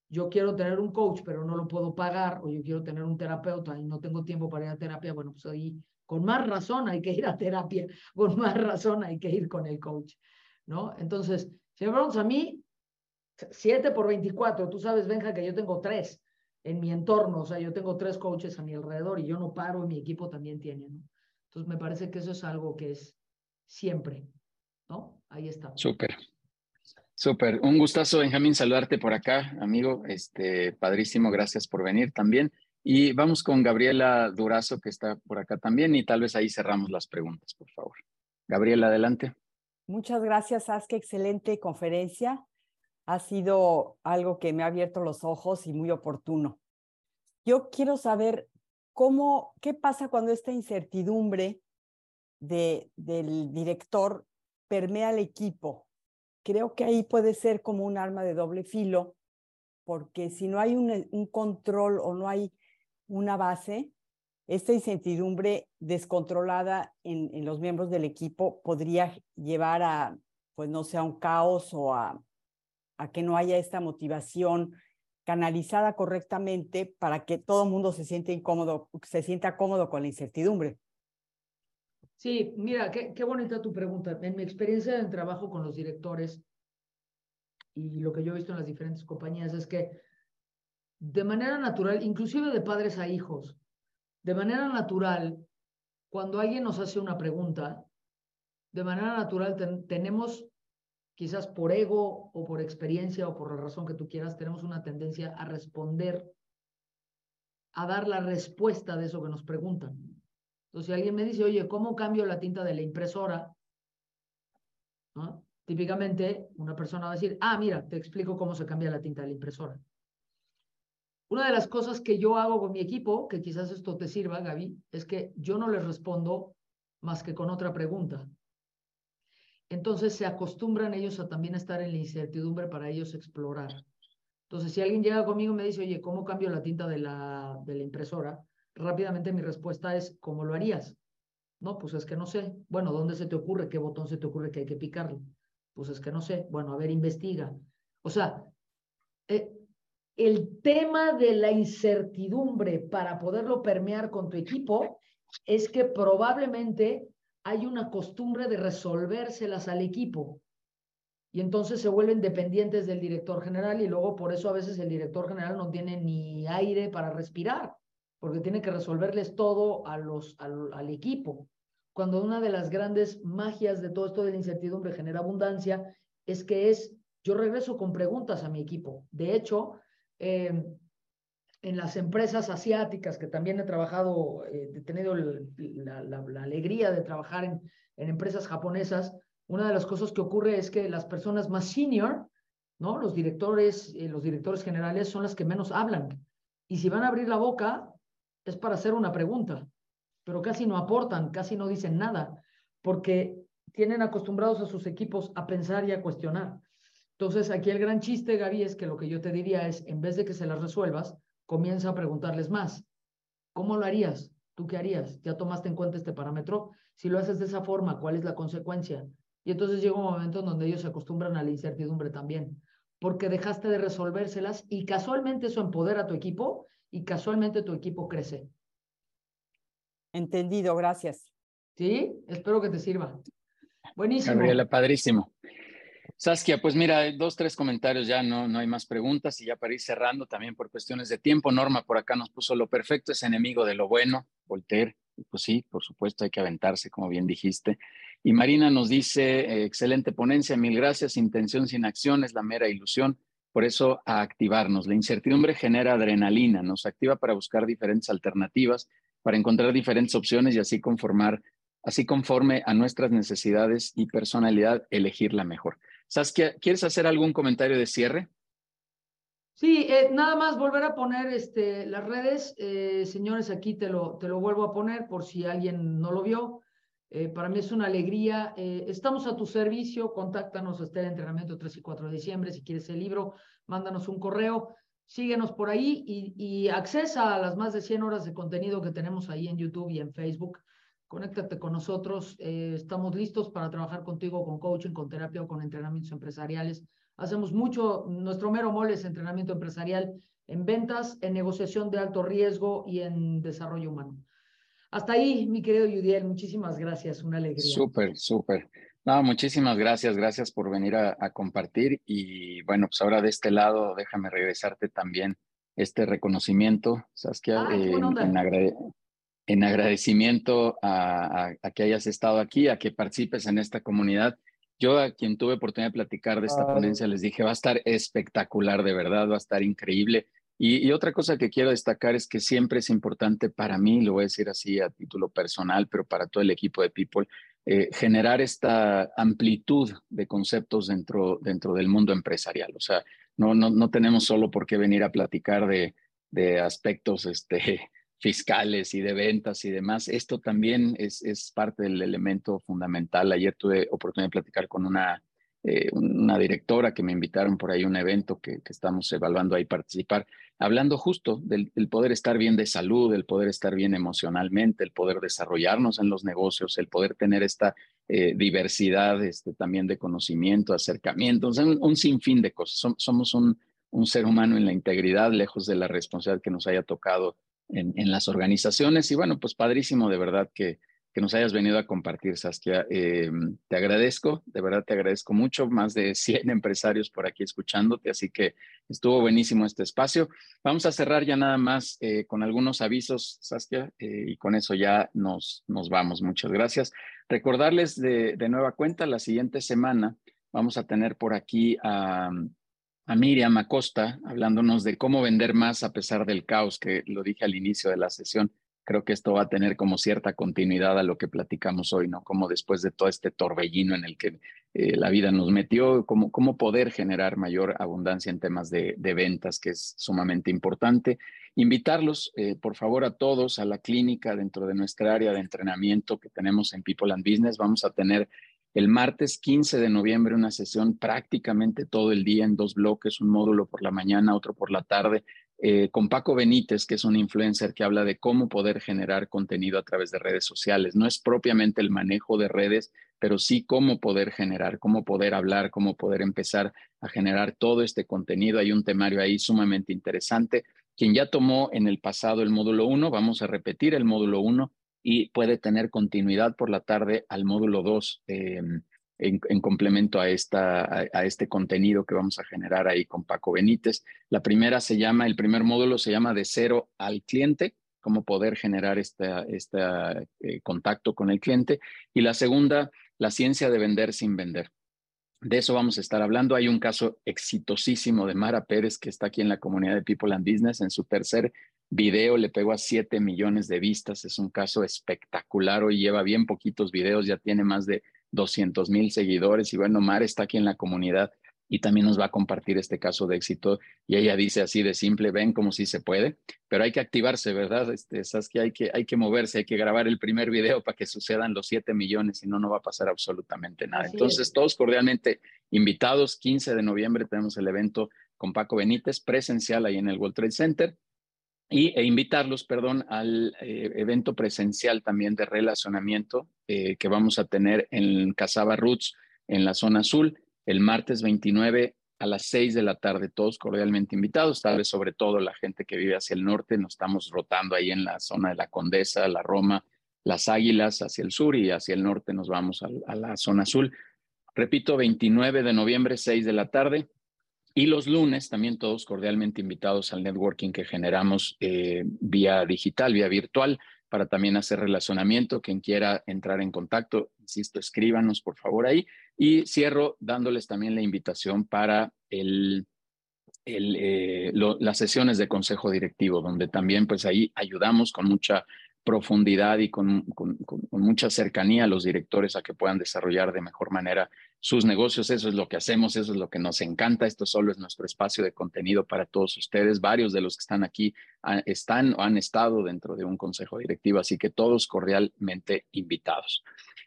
yo quiero tener un coach, pero no lo puedo pagar, o yo quiero tener un terapeuta y no tengo tiempo para ir a terapia, bueno, pues ahí con más razón hay que ir a terapia, [laughs] con más razón hay que ir con el coach, ¿no? Entonces, me preguntas a mí, 7 por 24, tú sabes, Benja, que yo tengo tres en mi entorno, o sea, yo tengo tres coaches a mi alrededor y yo no paro y mi equipo también tiene, ¿no? Entonces, me parece que eso es algo que es siempre, ¿no? Ahí está. Súper. Súper, un gustazo, Benjamín, saludarte por acá, amigo. Este, padrísimo, gracias por venir también. Y vamos con Gabriela Durazo, que está por acá también, y tal vez ahí cerramos las preguntas, por favor. Gabriela, adelante. Muchas gracias, qué Excelente conferencia. Ha sido algo que me ha abierto los ojos y muy oportuno. Yo quiero saber cómo, qué pasa cuando esta incertidumbre de, del director permea al equipo creo que ahí puede ser como un arma de doble filo, porque si no hay un, control o no hay una base, esta incertidumbre descontrolada en, los miembros del equipo podría llevar a, pues no sé, a un caos o a, a que no haya esta motivación canalizada correctamente para que todo el mundo se siente incómodo, se sienta cómodo con la incertidumbre. Sí, mira, qué, bonita tu pregunta. En mi experiencia en trabajo con los directores y lo que yo he visto en las diferentes compañías es que de manera natural, inclusive de padres a hijos, de manera natural, cuando alguien nos hace una pregunta, de manera natural tenemos, quizás por ego o por experiencia o por la razón que tú quieras, tenemos una tendencia a responder, a dar la respuesta de eso que nos preguntan. Entonces, si alguien me dice, oye, ¿cómo cambio la tinta de la impresora? Típicamente, una persona va a decir, ah, mira, te explico cómo se cambia la tinta de la impresora. Una de las cosas que yo hago con mi equipo, que quizás esto te sirva, Gaby, es que yo no les respondo más que con otra pregunta. Entonces se acostumbran ellos a también estar en la incertidumbre para ellos explorar. Entonces, si alguien llega conmigo y me dice, oye, ¿cómo cambio la tinta de la, de la impresora? Rápidamente mi respuesta es, ¿cómo lo harías? No, pues es que no sé. Bueno, ¿dónde se te ocurre? ¿Qué botón se te ocurre que hay que picarle? Pues es que no sé. Bueno, a ver, investiga. O sea, eh, el tema de la incertidumbre para poderlo permear con tu equipo es que probablemente hay una costumbre de resolvérselas al equipo. Y entonces se vuelven dependientes del director general y luego por eso a veces el director general no tiene ni aire para respirar porque tiene que resolverles todo a los, al, equipo. Cuando una de las grandes magias de todo esto de la incertidumbre genera abundancia, es que es, yo regreso con preguntas a mi equipo. De hecho, em, en las empresas asiáticas, que también he trabajado, eh, he tenido la, alegría de trabajar en, en, empresas japonesas, una de las cosas que ocurre es que las personas más senior, ¿no? Los directores, eh, los directores generales son las que menos hablan. Y si van a abrir la boca, es para hacer una pregunta, pero casi no aportan, casi no dicen nada, porque tienen acostumbrados a sus equipos a pensar y a cuestionar. Entonces, aquí el gran chiste, Gaby, es que lo que yo te diría es, en vez de que se las resuelvas, comienza a preguntarles más. ¿Cómo lo harías? ¿Tú qué harías? ¿Ya tomaste en cuenta este parámetro? Si lo haces de esa forma, ¿cuál es la consecuencia? Y entonces llega un momento en donde ellos se acostumbran a la incertidumbre también, porque dejaste de resolvérselas y casualmente eso empodera a tu equipo y casualmente tu equipo crece. Entendido, gracias. Sí, espero que te sirva. Buenísimo. Gabriela, padrísimo. Saskia, pues mira, dos, tres comentarios ya, no, no hay más preguntas y ya para ir cerrando también por cuestiones de tiempo, Norma por acá nos puso lo perfecto es enemigo de lo bueno, Voltaire, pues sí, por supuesto hay que aventarse, como bien dijiste. Y Marina nos dice, excelente ponencia, mil gracias, intención sin acción es la mera ilusión. Por eso, a activarnos. La incertidumbre genera adrenalina, nos activa para buscar diferentes alternativas, para encontrar diferentes opciones y así conformar, así conforme a nuestras necesidades y personalidad, elegir la mejor. Saskia, ¿quieres hacer algún comentario de cierre? Sí, eh, nada más volver a poner este, las redes. Eh, señores, aquí te lo, te lo vuelvo a poner por si alguien no lo vio. Eh, para mí es una alegría. Eh, estamos a tu servicio. Contáctanos hasta el entrenamiento 3 y 4 de diciembre. Si quieres el libro, mándanos un correo. Síguenos por ahí y, accesa a las más de 100 horas de contenido que tenemos ahí en YouTube y en Facebook. Conéctate con nosotros. Eh, estamos listos para trabajar contigo con coaching, con terapia o con entrenamientos empresariales. Hacemos mucho, nuestro mero mole es entrenamiento empresarial en ventas, en negociación de alto riesgo y en desarrollo humano. Hasta ahí, mi querido Yudiel, muchísimas gracias, una alegría. Súper, súper. No, muchísimas gracias, gracias por venir a, compartir y bueno, pues ahora de este lado déjame regresarte también este reconocimiento, Saskia, ah, en, agradecimiento a, que hayas estado aquí, a que participes en esta comunidad. Yo a quien tuve oportunidad de platicar de esta ponencia les dije, va a estar espectacular, de verdad, va a estar increíble. Y, otra cosa que quiero destacar es que siempre es importante para mí, lo voy a decir así a título personal, pero para todo el equipo de People, eh, generar esta amplitud de conceptos dentro, dentro del mundo empresarial. O sea, no, no, no tenemos solo por qué venir a platicar de, de aspectos este, [laughs] fiscales y de ventas y demás. Esto también es, es parte del elemento fundamental. Ayer tuve oportunidad de platicar con una eh, una directora que me invitaron por ahí a un evento que, estamos evaluando ahí participar, hablando justo del, poder estar bien de salud, el poder estar bien emocionalmente, el poder desarrollarnos en los negocios, el poder tener esta eh, diversidad este, también de conocimiento, acercamiento, un, sinfín de cosas. somos un, ser humano en la integridad, lejos de la responsabilidad que nos haya tocado en, en las organizaciones. Y bueno, pues padrísimo de verdad que, que nos hayas venido a compartir, Saskia. Eh, te agradezco, de verdad te agradezco mucho, más de 100 [laughs] empresarios por aquí escuchándote, así que estuvo buenísimo este espacio. Vamos a cerrar ya nada más eh, con algunos avisos, Saskia, eh, y con eso ya nos, nos vamos. Muchas gracias. Recordarles de, nueva cuenta, la siguiente semana vamos a tener por aquí a Miriam Acosta hablándonos de cómo vender más a pesar del caos, que lo dije al inicio de la sesión creo que esto va a tener como cierta continuidad a lo que platicamos hoy, ¿no? Como después de todo este torbellino en el que eh, la vida nos metió, cómo, cómo poder generar mayor abundancia en temas de, ventas, que es sumamente importante. Invitarlos, eh, por favor, a todos a la clínica dentro de nuestra área de entrenamiento que tenemos en People and Business. Vamos a tener El martes 15 de noviembre, una sesión prácticamente todo el día en dos bloques, un módulo por la mañana, otro por la tarde, eh, con Paco Benítez, que es un influencer que habla de cómo poder generar contenido a través de redes sociales. No es propiamente el manejo de redes, pero sí cómo poder generar, cómo poder hablar, cómo poder empezar a generar todo este contenido. Hay un temario ahí sumamente interesante. Quien ya tomó en el pasado el módulo 1, vamos a repetir el módulo 1 y puede tener continuidad por la tarde al módulo 2 em, en, complemento a, esta, a, este contenido que vamos a generar ahí con Paco Benítez. La primera se llama, el primer módulo se llama de cero al cliente, cómo poder generar este este contacto con el cliente. Y la segunda, la ciencia de vender sin vender. De eso vamos a estar hablando. Hay un caso exitosísimo de Mara Pérez que está aquí en la comunidad de People and Business. En su tercer video le pegó a 7 millones de vistas. Es un caso espectacular. Hoy lleva bien poquitos videos, ya tiene más de 200 mil seguidores. Y bueno, Mara está aquí en la comunidad y también nos va a compartir este caso de éxito. Y ella dice así de simple, ven como si se puede, pero hay que activarse, ¿verdad? Este, que hay que hay que moverse, hay que grabar el primer video para que sucedan los 7 millones, si no, no va a pasar absolutamente nada. Entonces, todos cordialmente invitados, 15 de noviembre tenemos el evento con Paco Benítez, presencial ahí en el World Trade Center. Y, e invitarlos, perdón, al eh, evento presencial también de relacionamiento eh, que vamos a tener en Casaba Roots, en la zona azul el martes 29 a las 6 de la tarde, todos cordialmente invitados, tal vez sobre todo la gente que vive hacia el norte, nos estamos rotando ahí en la zona de la Condesa, la Roma, las Águilas hacia el sur y hacia el norte nos vamos a, la zona azul. Repito, 29 de noviembre, 6 de la tarde. Y los lunes también todos cordialmente invitados al networking que generamos eh, vía digital, vía virtual para también hacer relacionamiento. Quien quiera entrar en contacto, insisto, escríbanos por favor ahí. Y cierro dándoles también la invitación para el, eh, las sesiones de consejo directivo, donde también pues ahí ayudamos con mucha profundidad y con, con, mucha cercanía a los directores a que puedan desarrollar de mejor manera sus negocios. Eso es lo que hacemos, eso es lo que nos encanta. Esto solo es nuestro espacio de contenido para todos ustedes. Varios de los que están aquí están o han estado dentro de un consejo directivo, así que todos cordialmente invitados.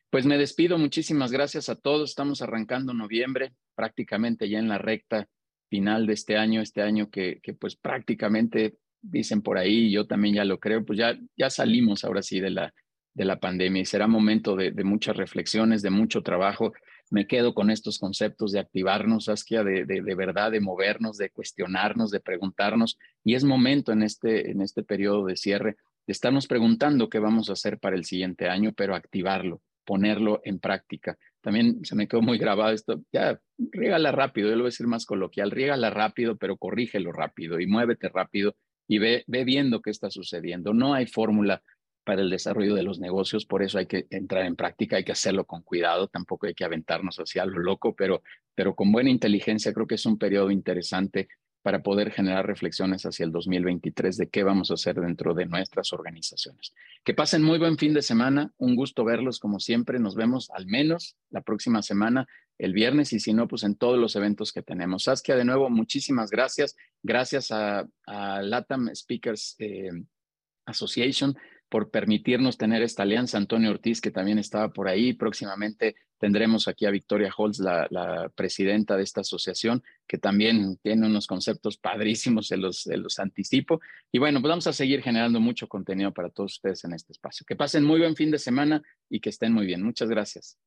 Pues me despido, muchísimas gracias a todos. Estamos arrancando noviembre, prácticamente ya en la recta final de este año, este año que, que pues prácticamente dicen por ahí, yo también ya lo creo, pues ya, ya salimos ahora sí de la, de la pandemia y será momento de, muchas reflexiones, de mucho trabajo. Me quedo con estos conceptos de activarnos, Saskia, de, de, de, verdad, de movernos, de cuestionarnos, de preguntarnos. Y es momento en este, en este periodo de cierre de estarnos preguntando qué vamos a hacer para el siguiente año, pero activarlo, ponerlo en práctica. También se me quedó muy grabado esto, ya, riégala rápido, yo lo voy a decir más coloquial, riégala rápido, pero corrígelo rápido y muévete rápido y ve, ve viendo qué está sucediendo. No hay fórmula para el desarrollo de los negocios, por eso hay que entrar en práctica, hay que hacerlo con cuidado, tampoco hay que aventarnos hacia lo loco, pero, pero con buena inteligencia creo que es un periodo interesante para poder generar reflexiones hacia el 2023 de qué vamos a hacer dentro de nuestras organizaciones. Que pasen muy buen fin de semana, un gusto verlos como siempre, nos vemos al menos la próxima semana el viernes y si no, pues en todos los eventos que tenemos. Saskia, de nuevo, muchísimas gracias. Gracias a, LATAM Speakers eh, Association por permitirnos tener esta alianza. Antonio Ortiz, que también estaba por ahí. Próximamente tendremos aquí a Victoria Holtz, la, presidenta de esta asociación, que también tiene unos conceptos padrísimos, se los, se los anticipo. Y bueno, pues vamos a seguir generando mucho contenido para todos ustedes en este espacio. Que pasen muy buen fin de semana y que estén muy bien. Muchas gracias.